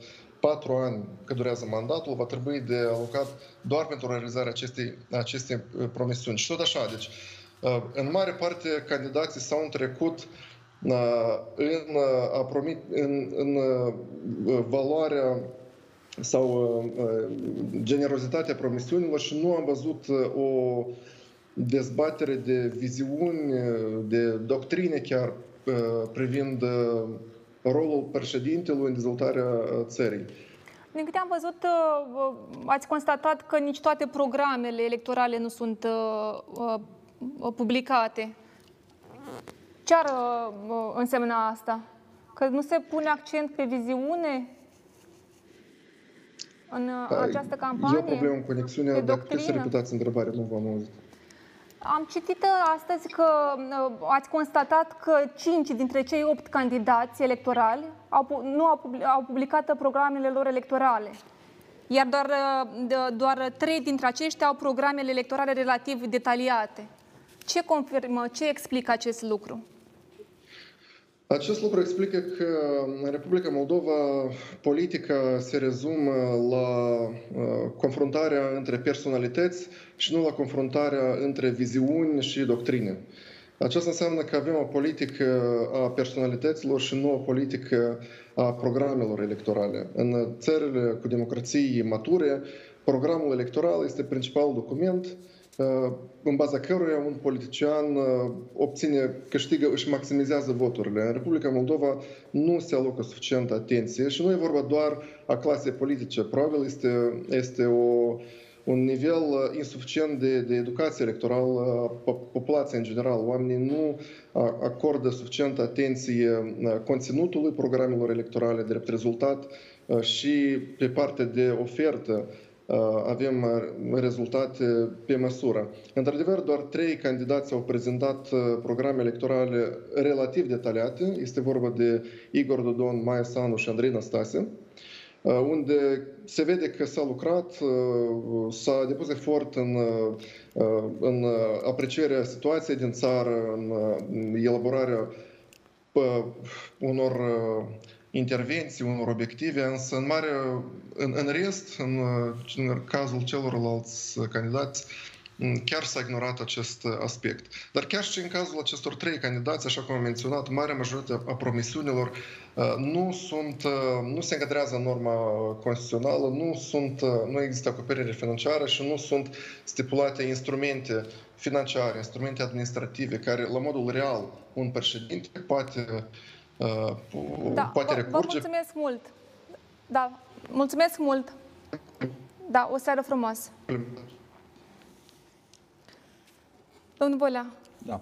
4 ani cât durează mandatul va trebui de alocat doar pentru realizarea acestei, acestei uh, promisiuni. Și tot așa, deci uh, în mare parte candidații s-au întrecut uh, în, uh, a promit, în, în uh, valoarea sau uh, uh, generozitatea promisiunilor și nu am văzut uh, o dezbatere de viziuni, uh, de doctrine chiar uh, privind uh, rolul președintelui în dezvoltarea uh, țării. Din câte am văzut, uh, ați constatat că nici toate programele electorale nu sunt uh, uh, publicate. Ce ar uh, însemna asta? Că nu se pune accent pe viziune în uh, această campanie? E o problemă în conexiunea, Pe dacă puteți să doctrină? repetați întrebarea, nu v-am auzit. Am citit uh, astăzi că uh, ați constatat că 5 dintre cei 8 candidați electorali au, pu- nu au, publi- au publicat programele lor electorale. Iar doar, uh, de- doar 3 dintre aceștia au programele electorale relativ detaliate. Ce confirmă, ce explică acest lucru? Acest lucru explică că în Republica Moldova politica se rezumă la uh, confruntarea între personalități și nu la confruntarea între viziuni și doctrine. Aceasta înseamnă că avem o politică a personalităților și nu o politică a programelor electorale. În țările cu democrații mature, programul electoral este principalul document uh, în baza căruia un politician uh, obține, câștigă, își maximizează voturile. În Republica Moldova nu se alocă suficientă atenție și nu e vorba doar a clasei politice. Probabil este, este o, un nivel uh, insuficient de, de educație electorală a po- populației în general. Oamenii nu a- acordă suficientă atenție uh, conținutului programelor electorale, drept rezultat uh, și pe partea de ofertă uh, avem uh, rezultate pe măsură. Într-adevăr, doar trei candidați au prezentat uh, programe electorale relativ detaliate. Este vorba de Igor Dodon, Maia Sanu și Andrei Năstase uh, unde se vede că s-a lucrat, uh, s-a depus efort în, uh, în aprecierea situației din țară, în uh, elaborarea uh, unor uh, intervenții, unor obiective, însă în mare, în, în rest, în, uh, în cazul celorlalți candidați, m, chiar s-a ignorat acest aspect. Dar chiar și în cazul acestor trei candidați, așa cum am menționat, marea majoritate a promisiunilor uh, nu sunt, uh, nu se încadrează în norma constituțională, nu, sunt, uh, nu există acoperire financiară și nu sunt stipulate instrumente financiare, instrumente administrative care, la modul real, un președinte poate, uh, Da, poate vă, vă recurge mulțumesc mult. Da, mulțumesc mult. Da, o seară frumoasă. Domnul Bolea, Da.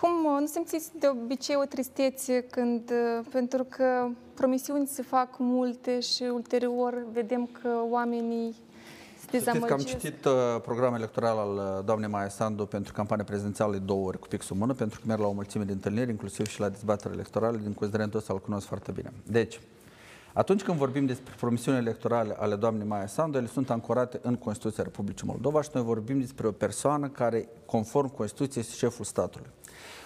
cum uh, nu simțiți de obicei o tristețe când, uh, pentru că promisiuni se fac multe și ulterior vedem că oamenii se Știți că am dezamăgesc? citit uh, programul electoral al uh, doamnei Maia Sandu pentru campania prezidențială de două ori cu pixul în mână, pentru că merg la o mulțime de întâlniri, inclusiv și la dezbatere electorale, din considerentul ăsta îl cunosc foarte bine. Deci, Atunci când vorbim despre promisiuni electorale ale doamnei Maia Sandu, ele sunt ancorate în Constituția Republicii Moldova și noi vorbim despre o persoană care, conform Constituției, este șeful statului.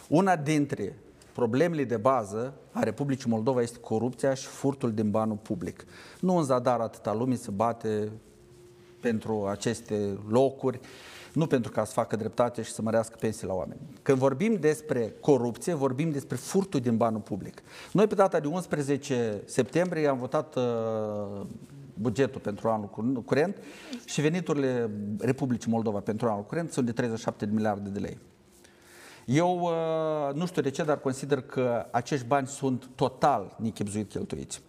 Una dintre problemele de bază a Republicii Moldova este corupția și furtul din banul public. Nu în zadar atâta lume se bate pentru aceste locuri, nu pentru ca să facă dreptate și să mărească pensii la oameni. Când vorbim despre corupție, vorbim despre furtul din banul public. Noi pe data de 11 septembrie am votat uh, bugetul pentru anul cur- curent și veniturile Republicii Moldova pentru anul curent sunt de 37 de miliarde de lei. Eu uh, nu știu de ce, dar consider că acești bani sunt total nechipzuit cheltuiți.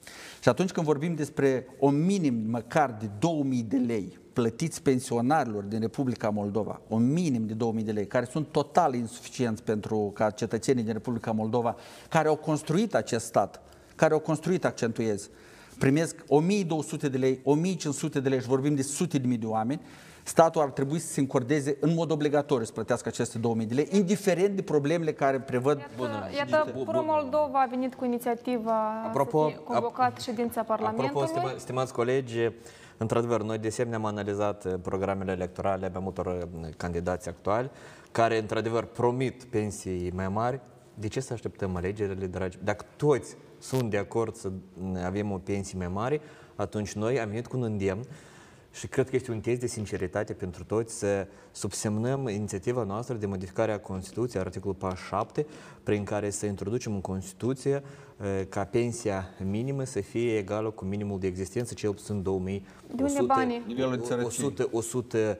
Și atunci când vorbim despre o minim măcar de 2000 de lei plătiți pensionarilor din Republica Moldova, o minim de 2000 de lei, care sunt total insuficienți pentru ca cetățenii din Republica Moldova, care au construit acest stat, care au construit, accentuez, primesc 1200 de lei, 1500 de lei și vorbim de sute de mii de oameni, statul ar trebui să se încordeze în mod obligatoriu să plătească aceste 2000 de lei, indiferent de problemele care prevăd Iată, iată Pro Moldova a venit cu inițiativa Apropo, să fie convocat ședința Parlamentului. Apropo, stima, stimați colegi, într-adevăr, noi de asemenea am analizat uh, programele electorale ale mai multor uh, candidați actuali, care într-adevăr promit pensii mai mari. De ce să așteptăm alegerile, dragi? Dacă toți sunt de acord să avem o pensii mai mari, atunci noi am venit cu un îndemn și cred că este un test de sinceritate pentru toți să subsemnăm inițiativa noastră de modificare a Constituției, articolul 47, prin care să introducem în Constituție eh, ca pensia minimă să fie egală cu minimul de existență, cel puțin 2000 De unde banii? Nivelul de sărăcie. 100, 100 eh,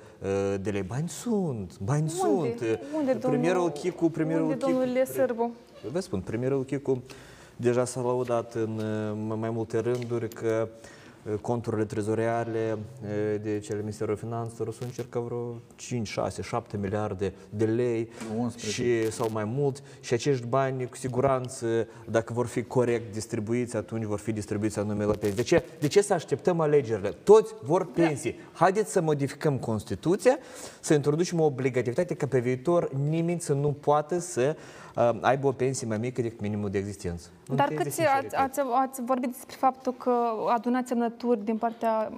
de lei. Bani sunt, bani Unde? sunt. Unde, Premierul domnul- Chicu, premierul unde, Chicu, domnule Sârbu? Vă spun, premierul Chicu deja s-a laudat în uh, mai multe rânduri că uh, conturile trezoriale uh, de cele Ministerul Finanțelor sunt circa vreo 5, 6, 7 miliarde de lei 11. și, sau mai mult și acești bani cu siguranță dacă vor fi corect distribuiți atunci vor fi distribuiți anume la pensii. De ce, de ce să așteptăm alegerile? Toți vor pensii. Haideți să modificăm Constituția, să introducem o obligativitate ca pe viitor nimeni să nu poată să uh, aibă o pensie mai mică decât minimul de existență. Un Dar test de câți ați, sinceritate. ați, ați vorbit despre faptul că adunați semnături din partea...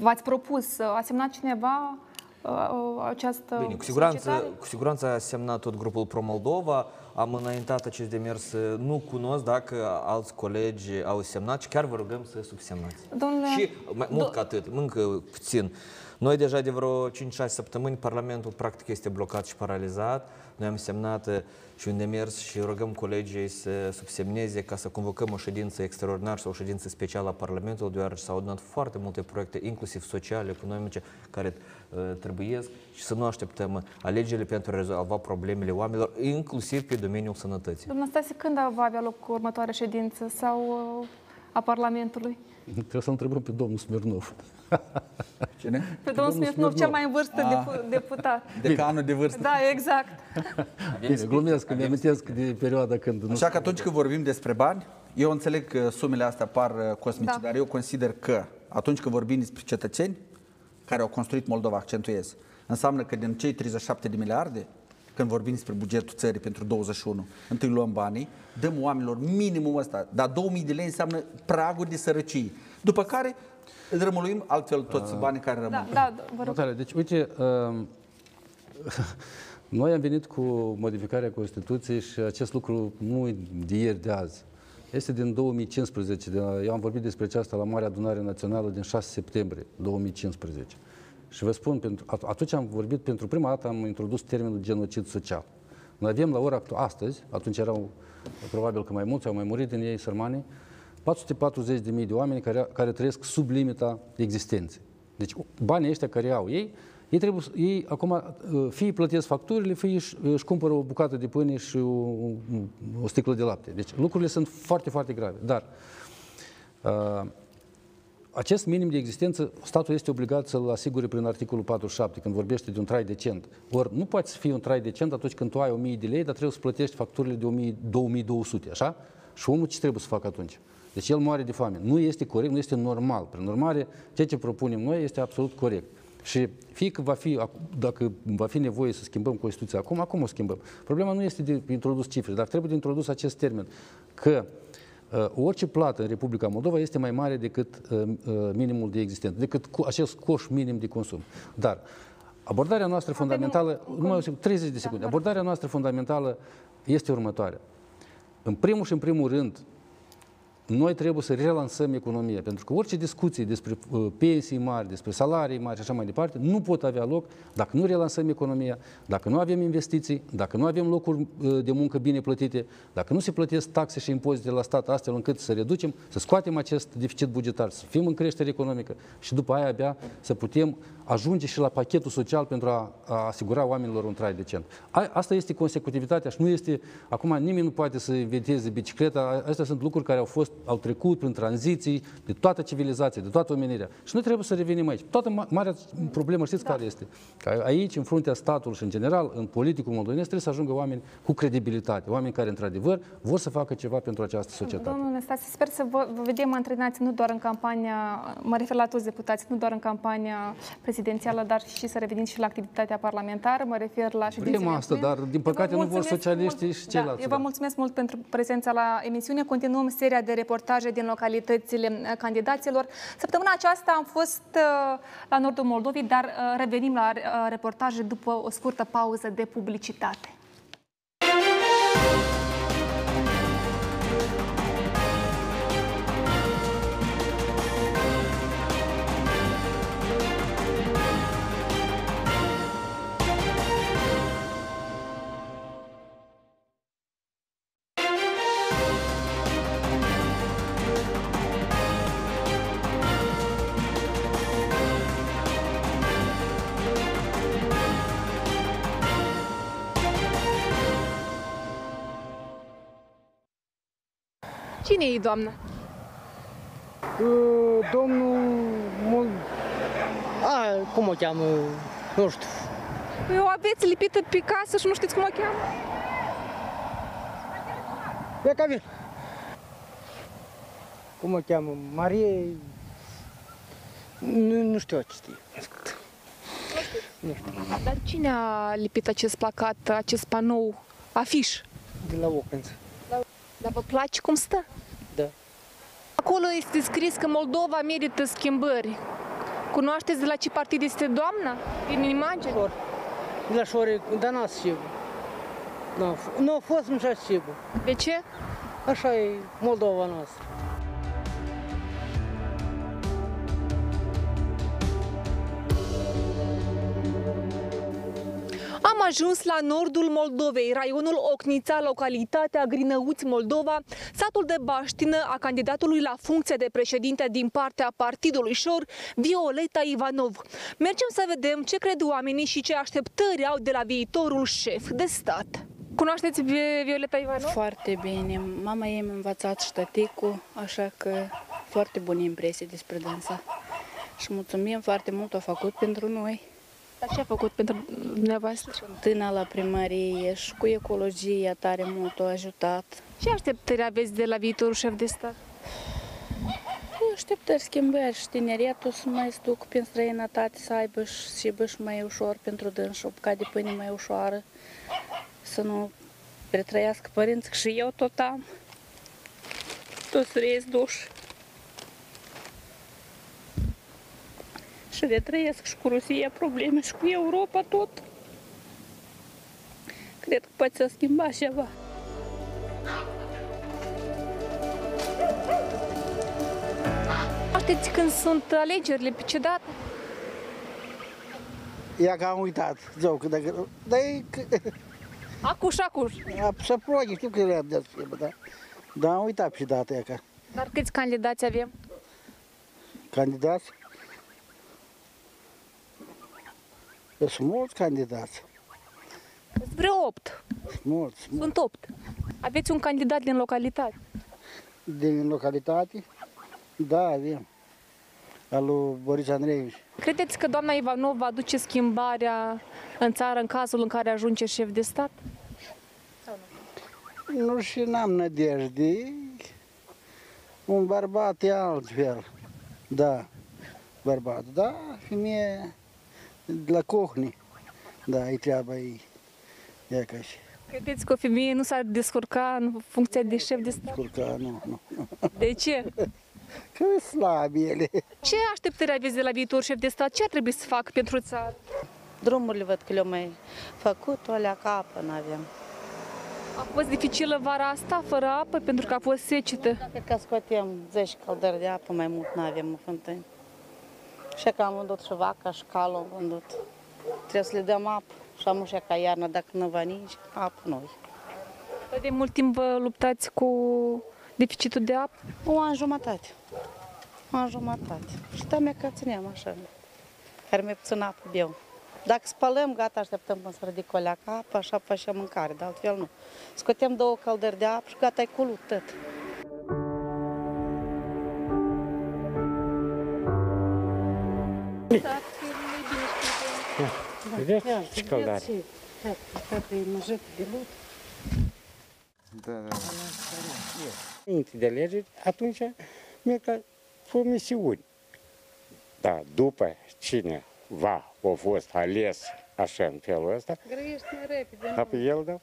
V-ați propus, a semnat cineva uh, uh, această Bine, cu siguranță, solicitare? cu siguranță a semnat tot grupul Pro-Moldova, am înaintat acest demers, nu cunosc dacă alți colegi au semnat și chiar vă rugăm să subsemnați. Domnule, Și mai mult ca atât, încă puțin. Noi deja de vreo 5-6 săptămâni Parlamentul practic este blocat și paralizat. Noi am semnat uh, și un demers și rugăm colegii să subsemneze ca să convocăm o ședință extraordinară sau o ședință specială a Parlamentului, deoarece s-au adunat foarte multe proiecte, inclusiv sociale, economice, care uh, trebuiesc și să nu așteptăm alegerile pentru a rezolva problemele oamenilor, inclusiv pe domeniul sănătății. domnul Stase, când va avea loc următoarea ședință sau uh, a Parlamentului? Trebuie să întrebăm pe domnul Smirnov. [LAUGHS] Cine? Pe domnul Smirnov, cel mai în vârstă Ah. depu- deputat. [LAUGHS] Decanul de vârstă. Da, exact. [LAUGHS] Bine, glumesc, îmi amintesc de perioada când... Nu Așa că atunci când vorbim despre bani, eu înțeleg că sumele astea par uh, cosmice, Da. dar eu consider că atunci când vorbim despre cetățeni care au construit Moldova, accentuez, înseamnă că din cei 37 de miliarde, când vorbim despre bugetul țării pentru 21, întâi luăm banii, dăm oamenilor minimul ăsta, dar 2000 de lei înseamnă pragul de sărăcie. După care îl rămâluim altfel toți banii care rămân. Da, da, vă rog. Natalia, deci, uite, um, [LAUGHS] noi am venit cu modificarea Constituției și acest lucru nu e de ieri, de azi. Este din 2015. De, eu am vorbit despre aceasta la Marea Adunare Națională din 6 septembrie 2015. Și vă spun, pentru, at- atunci am vorbit, pentru prima dată am introdus termenul genocid social. Noi avem la ora actuală, astăzi, atunci erau probabil că mai mulți, au mai murit din ei sărmanii, 440.000 de, de oameni care, care trăiesc sub limita existenței. Deci banii ăștia care au ei, ei trebuie, să- ei acum uh, fie plătesc facturile, fie își, își cumpără o bucată de pâine și o, o, o sticlă de lapte. Deci lucrurile sunt foarte, foarte grave. Dar uh, acest minim de existență, statul este obligat să-l asigure prin articolul 47, când vorbește de un trai decent. Ori nu poți să fii un trai decent atunci când tu ai 1000 de lei, dar trebuie să plătești facturile de 1000, 2200, așa? Și omul ce trebuie să facă atunci? Deci el moare de foame. Nu este corect, nu este normal. Prin urmare, ceea ce propunem noi este absolut corect. Și fie că va fi, dacă va fi nevoie să schimbăm Constituția acum, acum o schimbăm. Problema nu este de introdus cifre, dar trebuie de introdus acest termen. Că uh, orice plată în Republica Moldova este mai mare decât uh, uh, minimul de existență, decât cu acest coș minim de consum. Dar abordarea noastră fundamentală, numai o secundă, 30 de secunde, abordarea noastră fundamentală este următoarea. În primul și în primul rând, noi trebuie să relansăm economia, pentru că orice discuții despre uh, pensii mari, despre salarii mari și așa mai departe, nu pot avea loc dacă nu relansăm economia, dacă nu avem investiții, dacă nu avem locuri uh, de muncă bine plătite, dacă nu se plătesc taxe și impozite la stat astfel încât să reducem, să scoatem acest deficit bugetar, să fim în creștere economică și după aia abia să putem ajunge și la pachetul social pentru a, a asigura oamenilor un trai decent. A, asta este consecutivitatea și nu este, acum nimeni nu poate să inventeze bicicleta, astea sunt lucruri care au fost, au trecut prin tranziții de toată civilizația, de toată omenirea. Și noi trebuie să revenim aici. Toată ma- marea problemă, știți da. care este? Că aici, în fruntea statului și în general, în politicul moldovenesc, trebuie să ajungă oameni cu credibilitate, oameni care, într-adevăr, vor să facă ceva pentru această societate. Domnul Năstase, sper să vă, vă vedem antrenați nu doar în campania, mă refer la toți deputați, nu doar în campania prezidențială, dar și să reveniți și la activitatea parlamentară, mă refer la ședințele Vrem asta, plen. dar din păcate Eu vă nu vor mulțumesc socialiștii mult- și ceilalți. Da, eu vă da. mulțumesc mult pentru prezența la emisiune. Continuăm seria de reportaje din localitățile uh, candidaților. Săptămâna aceasta am fost uh, la nordul Moldovei, dar uh, revenim la uh, reportaje după o scurtă pauză de publicitate. Cine e doamnă? Uh, Domnul... Mol... A, cum o cheamă? Nu știu. Păi o aveți lipită pe casă și nu știți cum o cheamă? E ca vin. Cum o cheamă? Marie... Nu, nu știu ce știe. Dar cine a lipit acest placat, acest panou, afiș? De la Opență. Dar vă place cum stă? Da. Acolo este scris că Moldova merită schimbări. Cunoașteți de la ce partid este doamna? Din imagine? Șor. De la Șore, dar n-a sigur. Nu, a f- nu a fost nu așa sigur. De ce? Așa e Moldova noastră. Ajuns la nordul Moldovei, raionul Ocnița, localitatea Grinăuți, Moldova, satul de baștină a candidatului la funcție de președinte din partea Partidului Șor, Violeta Ivanov. Mergem să vedem ce cred oamenii și ce așteptări au de la viitorul șef de stat. Cunoașteți Vi- Violeta Ivanov? Foarte bine. Mama ei mi-a învățat și ștăticul, așa că foarte bune impresii despre dânsa. Și mulțumim foarte mult, a făcut pentru noi. Dar ce a făcut pentru dumneavoastră? Tâna la primărie și cu ecologia tare mult a ajutat. Ce așteptări aveți de la viitorul șef de stat? Așteptări schimbări și tineretul să mai se duc prin străinătate, să aibă și, și băși mai ușor pentru dânsi, o bucată de pâine mai ușoară, să nu pretrăiască părinți, că și eu tot am. Tot să reiesc duș. Și retrăiesc și cu Rusia probleme și cu Europa tot. Cred că poate să schimba ceva. Știți când sunt alegerile, pe ce dată? Ia că am uitat, zău, că dacă... Dar e... că- Acuș, acuș. a- Să progi, știu că era de să da? Dar am uitat și data aia, că Dar câți candidați avem? candidați... Sunt mulți candidați, Sunt vreo 8. sunt mulți, mulți. Sunt 8. Aveți un candidat din localitate. din localitate. Da, avem. Al lui Boris Andreevici. Credeți că doamna Ivanov va aduce schimbarea în țară în cazul în care ajunge șef de stat? Nu și n-am nădejde. Un bărbat e altfel. Da, bărbat. Da, femeie de la cohni. Da, e treaba ei. Ia ca și. Credeți că o femeie nu s-ar descurca în funcția de șef de stat? Curca, nu, nu. De ce? [LAUGHS] Că e slab ele. Ce așteptări aveți de la viitor șef de stat? Ce ar trebui să facă pentru țară? Drumurile văd că le-au mai făcut, o alea ca apă n-avem. A fost dificilă vara asta, fără apă, pentru că a fost secetă. Cred că scoatem 10 căldări de apă, mai mult n-avem în fântâni. Și că am vândut și vaca și calul am vândut. Trebuie să le dăm apă. Și am ușa ca iarna, dacă nu va nici, apă noi. De mult timp vă luptați cu deficitul de apă? O an jumătate. O an jumătate. Și da mea că țineam așa. Care mi-e puțin apă beau. Dacă spălăm, gata, așteptăm până să ridic o leacă apă, așa facem mâncare, de altfel nu. Scotem două căldări de apă și gata, e culut tot. Vedeți ce căldare? Da, da. Înainte de alegeri, atunci mi-a ca promisiuni. Da, după cine va, a fost ales așa în felul ăsta, Grăiești mai repede. apoi el, da,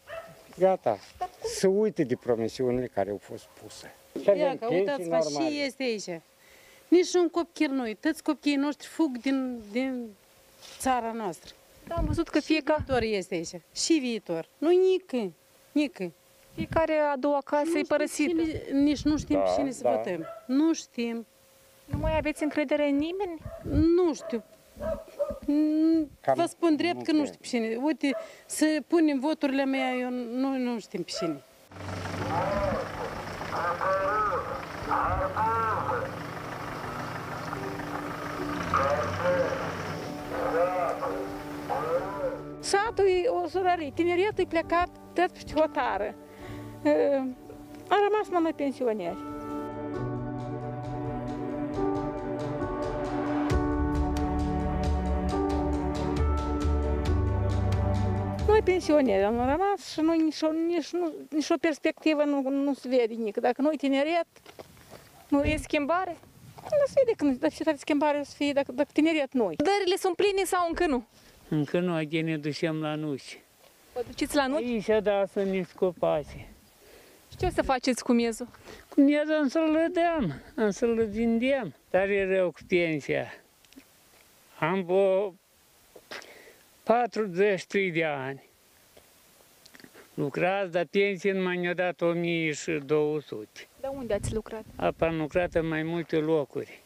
gata, să uite de promisiunile care au fost puse. Și avem Ia, că pensii uitați-vă, normale. și este aici. Nici un copil nu Toți copiii noștri fug din, din țara noastră. Da, am văzut că fiecare, Viitor este aici. Și viitor. Nu nică. Nică. fiecare a doua casă e părăsită. Cine, nici nu știm Da, pe cine să da. votăm. Nu știm. Nu mai aveți încredere în nimeni? Nu știu. Mm, Cam Vă spun drept nu că nu cred. știu pe cine. Uite, să punem voturile mele, eu nu, nu știm pe cine. Satul e o sărărie, tineretul e plecat tot peste hotară. Am rămas numai pensionieri. Noi pensionieri am rămas și noi nici, o- nici, nu, nici o perspectivă nu, nu se vede nici. Dacă noi tineret, Nu e schimbare? nu se vede când dar ce tare schimbare o să fie dacă, dacă tineret noi. Dările sunt pline sau încă nu? Încă nu, aici ne ducem la nuci. Vă duceți la nuci? Aici, da, sunt niște copaci. Și ce o să faceți cu miezul? Cu miezul am să-l dăm, am să-l vindem. Dar e rău cu pensia. Am o 43 de ani. Lucrați, dar pensie nu mai ne-a dat 1200. De unde ați lucrat? Apa am lucrat în mai multe locuri.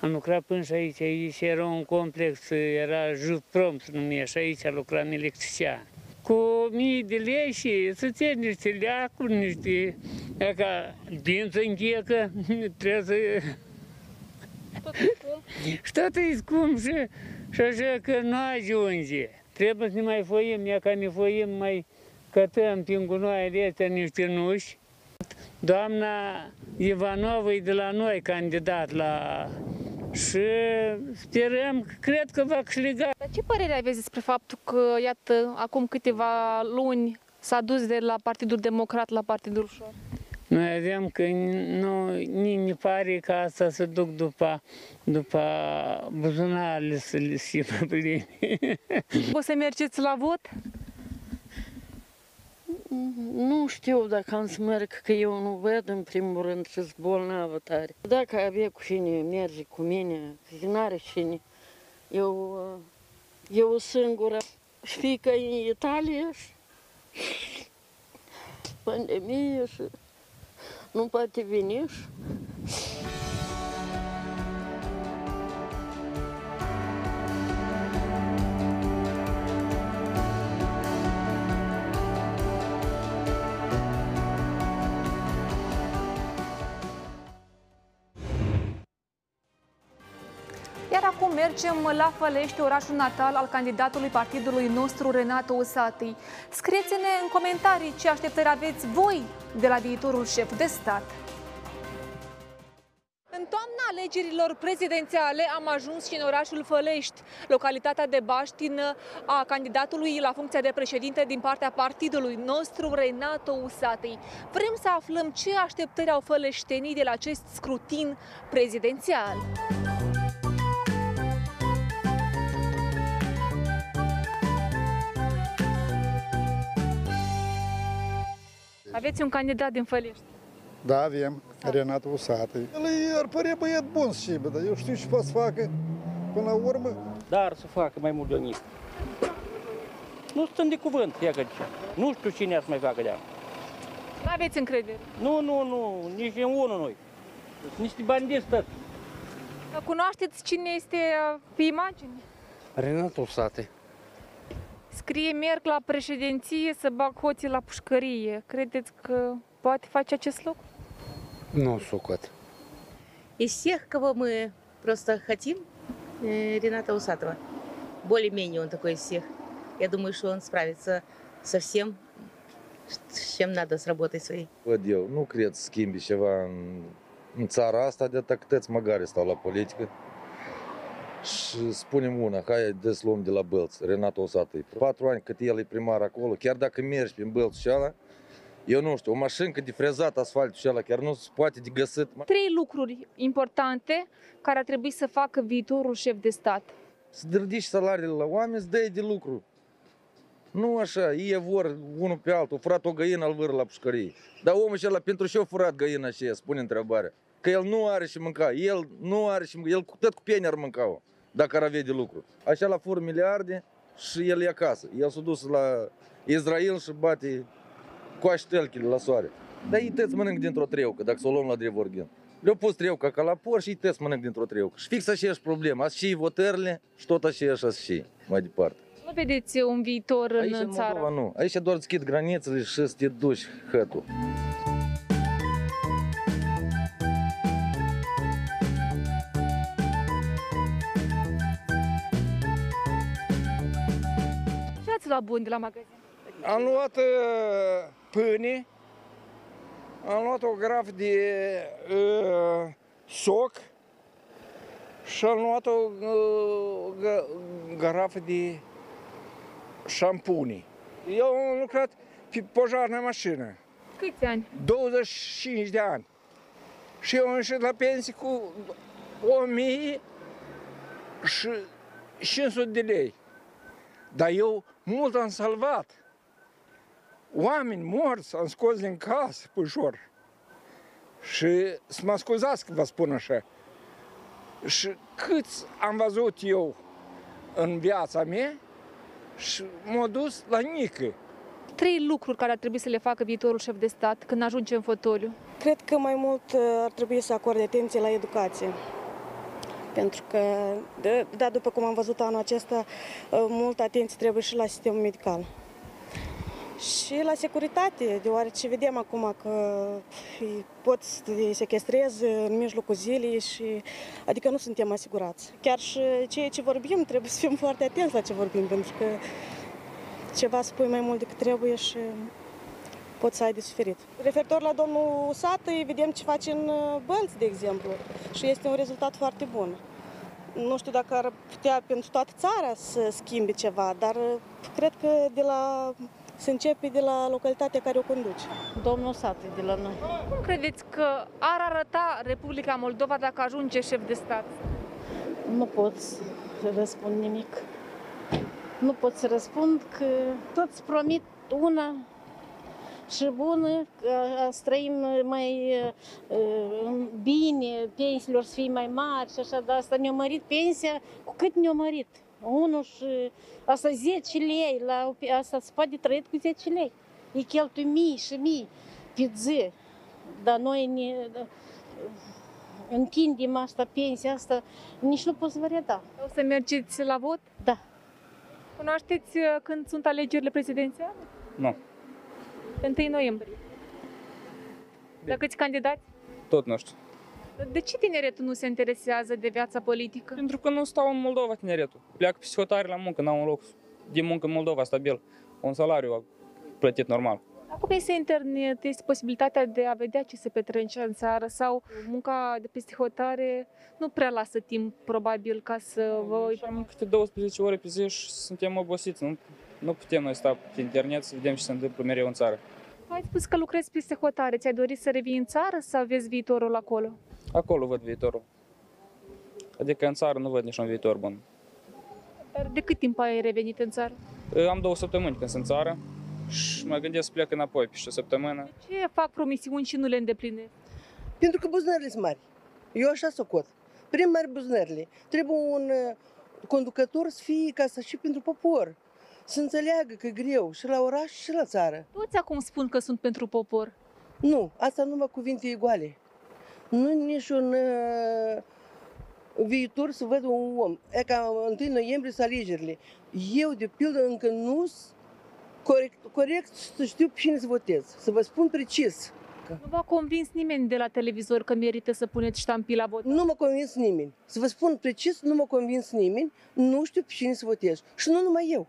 Am lucrat până și aici, aici era un complex, era Juprom se numea și aici lucram electrician. Cu mii de lei și să ții niște leacuri, niște... e Ca dință închecă, [LAUGHS] trebuie să... Și tot e scump și, și așa că nu ajunge. Trebuie să ne mai foim, ea ca ne foim, mai cătăm prin gunoaiele astea niște nuși. Doamna Ivanova e de la noi candidat la... Și sperăm, cred că va câștiga. Dar ce părere aveți despre faptul că, iată, acum câteva luni s-a dus de la Partidul Democrat la Partidul Ușor? Noi avem că nu, ni ne pare că asta se duc după, după buzunarele să le simă pline. O să mergeți la vot? Nu știu dacă am să merg, că eu nu văd în primul rând și sunt bolnavă tare. Dacă avea cu cine merge cu mine, că n-are cine. Eu, eu singură. Știi că e în Italia și pandemie și nu poate veni și acum mergem la Fălești, orașul natal al candidatului partidului nostru, Renato Usati. Scrieți-ne în comentarii ce așteptări aveți voi de la viitorul șef de stat. În toamna alegerilor prezidențiale am ajuns și în orașul Fălești, localitatea de Baștin a candidatului la funcția de președinte din partea partidului nostru, Renato Usati. Vrem să aflăm ce așteptări au făleștenii de la acest scrutin prezidențial. Aveți un candidat din Fălești. Da, avem. Renat Usată. El ar părea băiat bun și bă, dar eu știu ce poate să facă până la urmă. Dar să facă mai mult de onist. Nu stând de cuvânt, ia că Nu știu cine ar să mai facă de Nu aveți încredere. Nu, nu, nu, nici în unul noi. Sunt niște bandiți tot. Dar Cunoașteți cine este uh, pe imagine? Renat Usate. Scrie merg la președinție să bag hoții la pușcărie. Credeți că poate face acest lucru? Ну, сукот. Из всех, кого мы просто хотим, э, Рената Усатова. Более-менее он такой из всех. Я думаю, что он справится со всем, с чем надо, с работой своей. Văd eu, nu cred să schimbi ceva în, în țara asta, de atât măgare stau la politică. Și spunem una, hai de să luăm de la Bălț, Renato Osată. Patru ani cât el e primar acolo, chiar dacă mergi prin Bălț și ala, eu nu știu, o mașină de frezat asfaltul și ala, chiar nu se poate de găsit. Trei lucruri importante care ar trebui să facă viitorul șef de stat. Să ridici salariile la oameni, să dai de lucru. Nu așa, ei vor unul pe altul, furat o găină al vâră la pușcărie. Dar omul ăla pentru ce a furat găina aceea, spune întrebarea. Că el nu are și mânca, el nu are și mânca, el cu- tot cu pieni ar mânca dacă ar avea de lucru. Așa la fur miliarde și el e acasă. El s-a dus la Israel și bate cu aștelchile la soare. Dar ei tăți mănânc dintr-o treucă, dacă s-o luăm la Drevorghen. Le-au pus treuca ca la por și ei tăți mănânc dintr-o treucă. Și fix aceeași problemă, ați și votările și tot aceeași ați și mai departe. Nu vedeți un viitor Aici în în țară? Moldova nu. Aici doar deschid granițele și să te duci hătul. Ați luat bun de la magazin? Am luat uh, pâine, am luat o graf de uh, soc și am luat o uh, ga- garafă de șampuni. Eu am lucrat pe pojarnă mașină, Câți ani? 25 de ani. Și eu am ieșit la pensie cu 1000 și 500 de lei. Dar eu mult am salvat. Oameni morți am scos din casă, pușor. Și să mă scuzați că vă spun așa. Și câți am văzut eu în viața mea și m-a dus la nică. Trei lucruri care ar trebui să le facă viitorul șef de stat când ajunge în fotoliu. Cred că mai mult uh, ar trebui să acorde atenție la educație. Pentru că, de, da, după cum am văzut anul acesta, uh, multă atenție trebuie și la sistemul medical. Și la securitate, deoarece vedem acum că îi pot să te sequestreze în mijlocul zilei și adică nu suntem asigurați. Chiar și ceea ce vorbim, trebuie să fim foarte atenți la ce vorbim, pentru că ceva spui mai mult decât trebuie și pot să ai de suferit. Referitor la domnul Sată, vedem ce face în uh, Bălți, de exemplu, și este un rezultat foarte bun. Nu știu dacă ar putea pentru toată țara să schimbe ceva, dar uh, cred că de la, se începe de la localitatea care o conduce. Domnul Sată de la noi. Cum credeți că ar arăta Republica Moldova dacă ajunge șef de stat? Nu pot să răspund nimic. Nu pot să răspund că toți promit una și bună, că să trăim mai uh, bine, pensiilor să fie mai mari și așa, dar asta ne-a mărit pensia cu cât ne-a mărit. Unul și asta 10 lei, la, asta se poate trăit cu 10 lei. E cheltui mii și mii pe zi, dar noi ne întindem asta, pensia asta, nici nu pot să vă reda. O să mergeți la vot? Da. Cunoașteți uh, când sunt alegerile prezidențiale? Nu, Pe 1 noiembrie. Dar câți candidați? tot nu știu. De ce tineretul nu se interesează de viața politică? Pentru că nu stau în Moldova tineretul. Pleacă psihotare la muncă, n-au un loc de muncă în Moldova stabil. Un salariu plătit normal. Acum este internet, este posibilitatea de a vedea ce se petrece în țară sau munca de peste hotare nu prea lasă timp probabil ca să vă... Am câte 12 ore pe zi și suntem obosiți. Nu, nu putem noi sta pe internet să vedem ce se întâmplă mereu în țară. Ai spus că lucrezi peste hotare. Ți-ai dorit să revii în țară sau vezi viitorul acolo? Acolo văd viitorul. Adică în țară nu văd niciun viitor bun. Dar de cât timp ai revenit în țară? Am două săptămâni când sunt în țară și mă gândesc să plec înapoi peste o săptămână. Ce fac promisiuni și nu le îndeplinesc? Pentru că buzunările sunt mari. Eu așa socot. Prin mari buzunările. Trebuie un uh, conducător să fie ca să și pentru popor. Să înțeleagă că e greu și la oraș și la țară. Toți acum spun că sunt pentru popor. Nu, asta numai cuvinte egoale. Nu niciun uh, viitor să văd un om. E ca 1 noiembrie să alegerile. Eu, de pildă, încă nu sunt corect, corect să știu pe cine să votez. Să vă spun precis. Nu v-a convins nimeni de la televizor că merită să puneți ștampii la vot. Nu mă convins nimeni. Să vă spun precis, nu mă convins nimeni. Nu știu pe cine să votez. Și nu numai eu.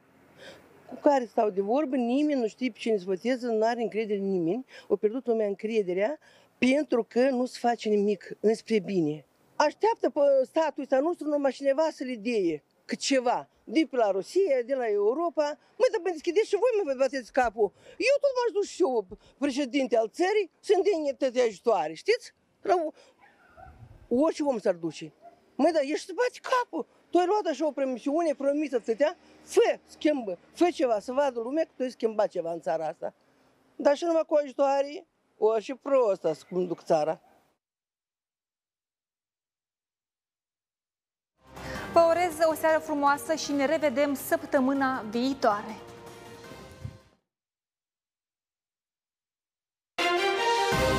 Cu care stau de vorbă, nimeni nu știe pe cine să voteze, nu are încredere în nimeni. O pierdut lumea încrederea pentru că nu se face nimic înspre bine. Așteaptă pe statul ăsta nostru numai cineva să le deie că ceva de pe la Rusia, de la Europa, măi, dar mă deschideți și voi mă bateți capul. Eu tot m-aș duce și eu, președinte al țării, să-mi dea toate ajutoare, știți? La orice om s-ar duce. Măi, dar ești să bați capul. Tu ai luat așa o promisiune, promisă ți fă, schimbă, fă ceva, să vadă lumea că tu ai schimbat ceva în țara asta. Dar și numai cu ajutoare, o și prostă să conduc țara. Vă urez o seară frumoasă și ne revedem săptămâna viitoare. Thank you.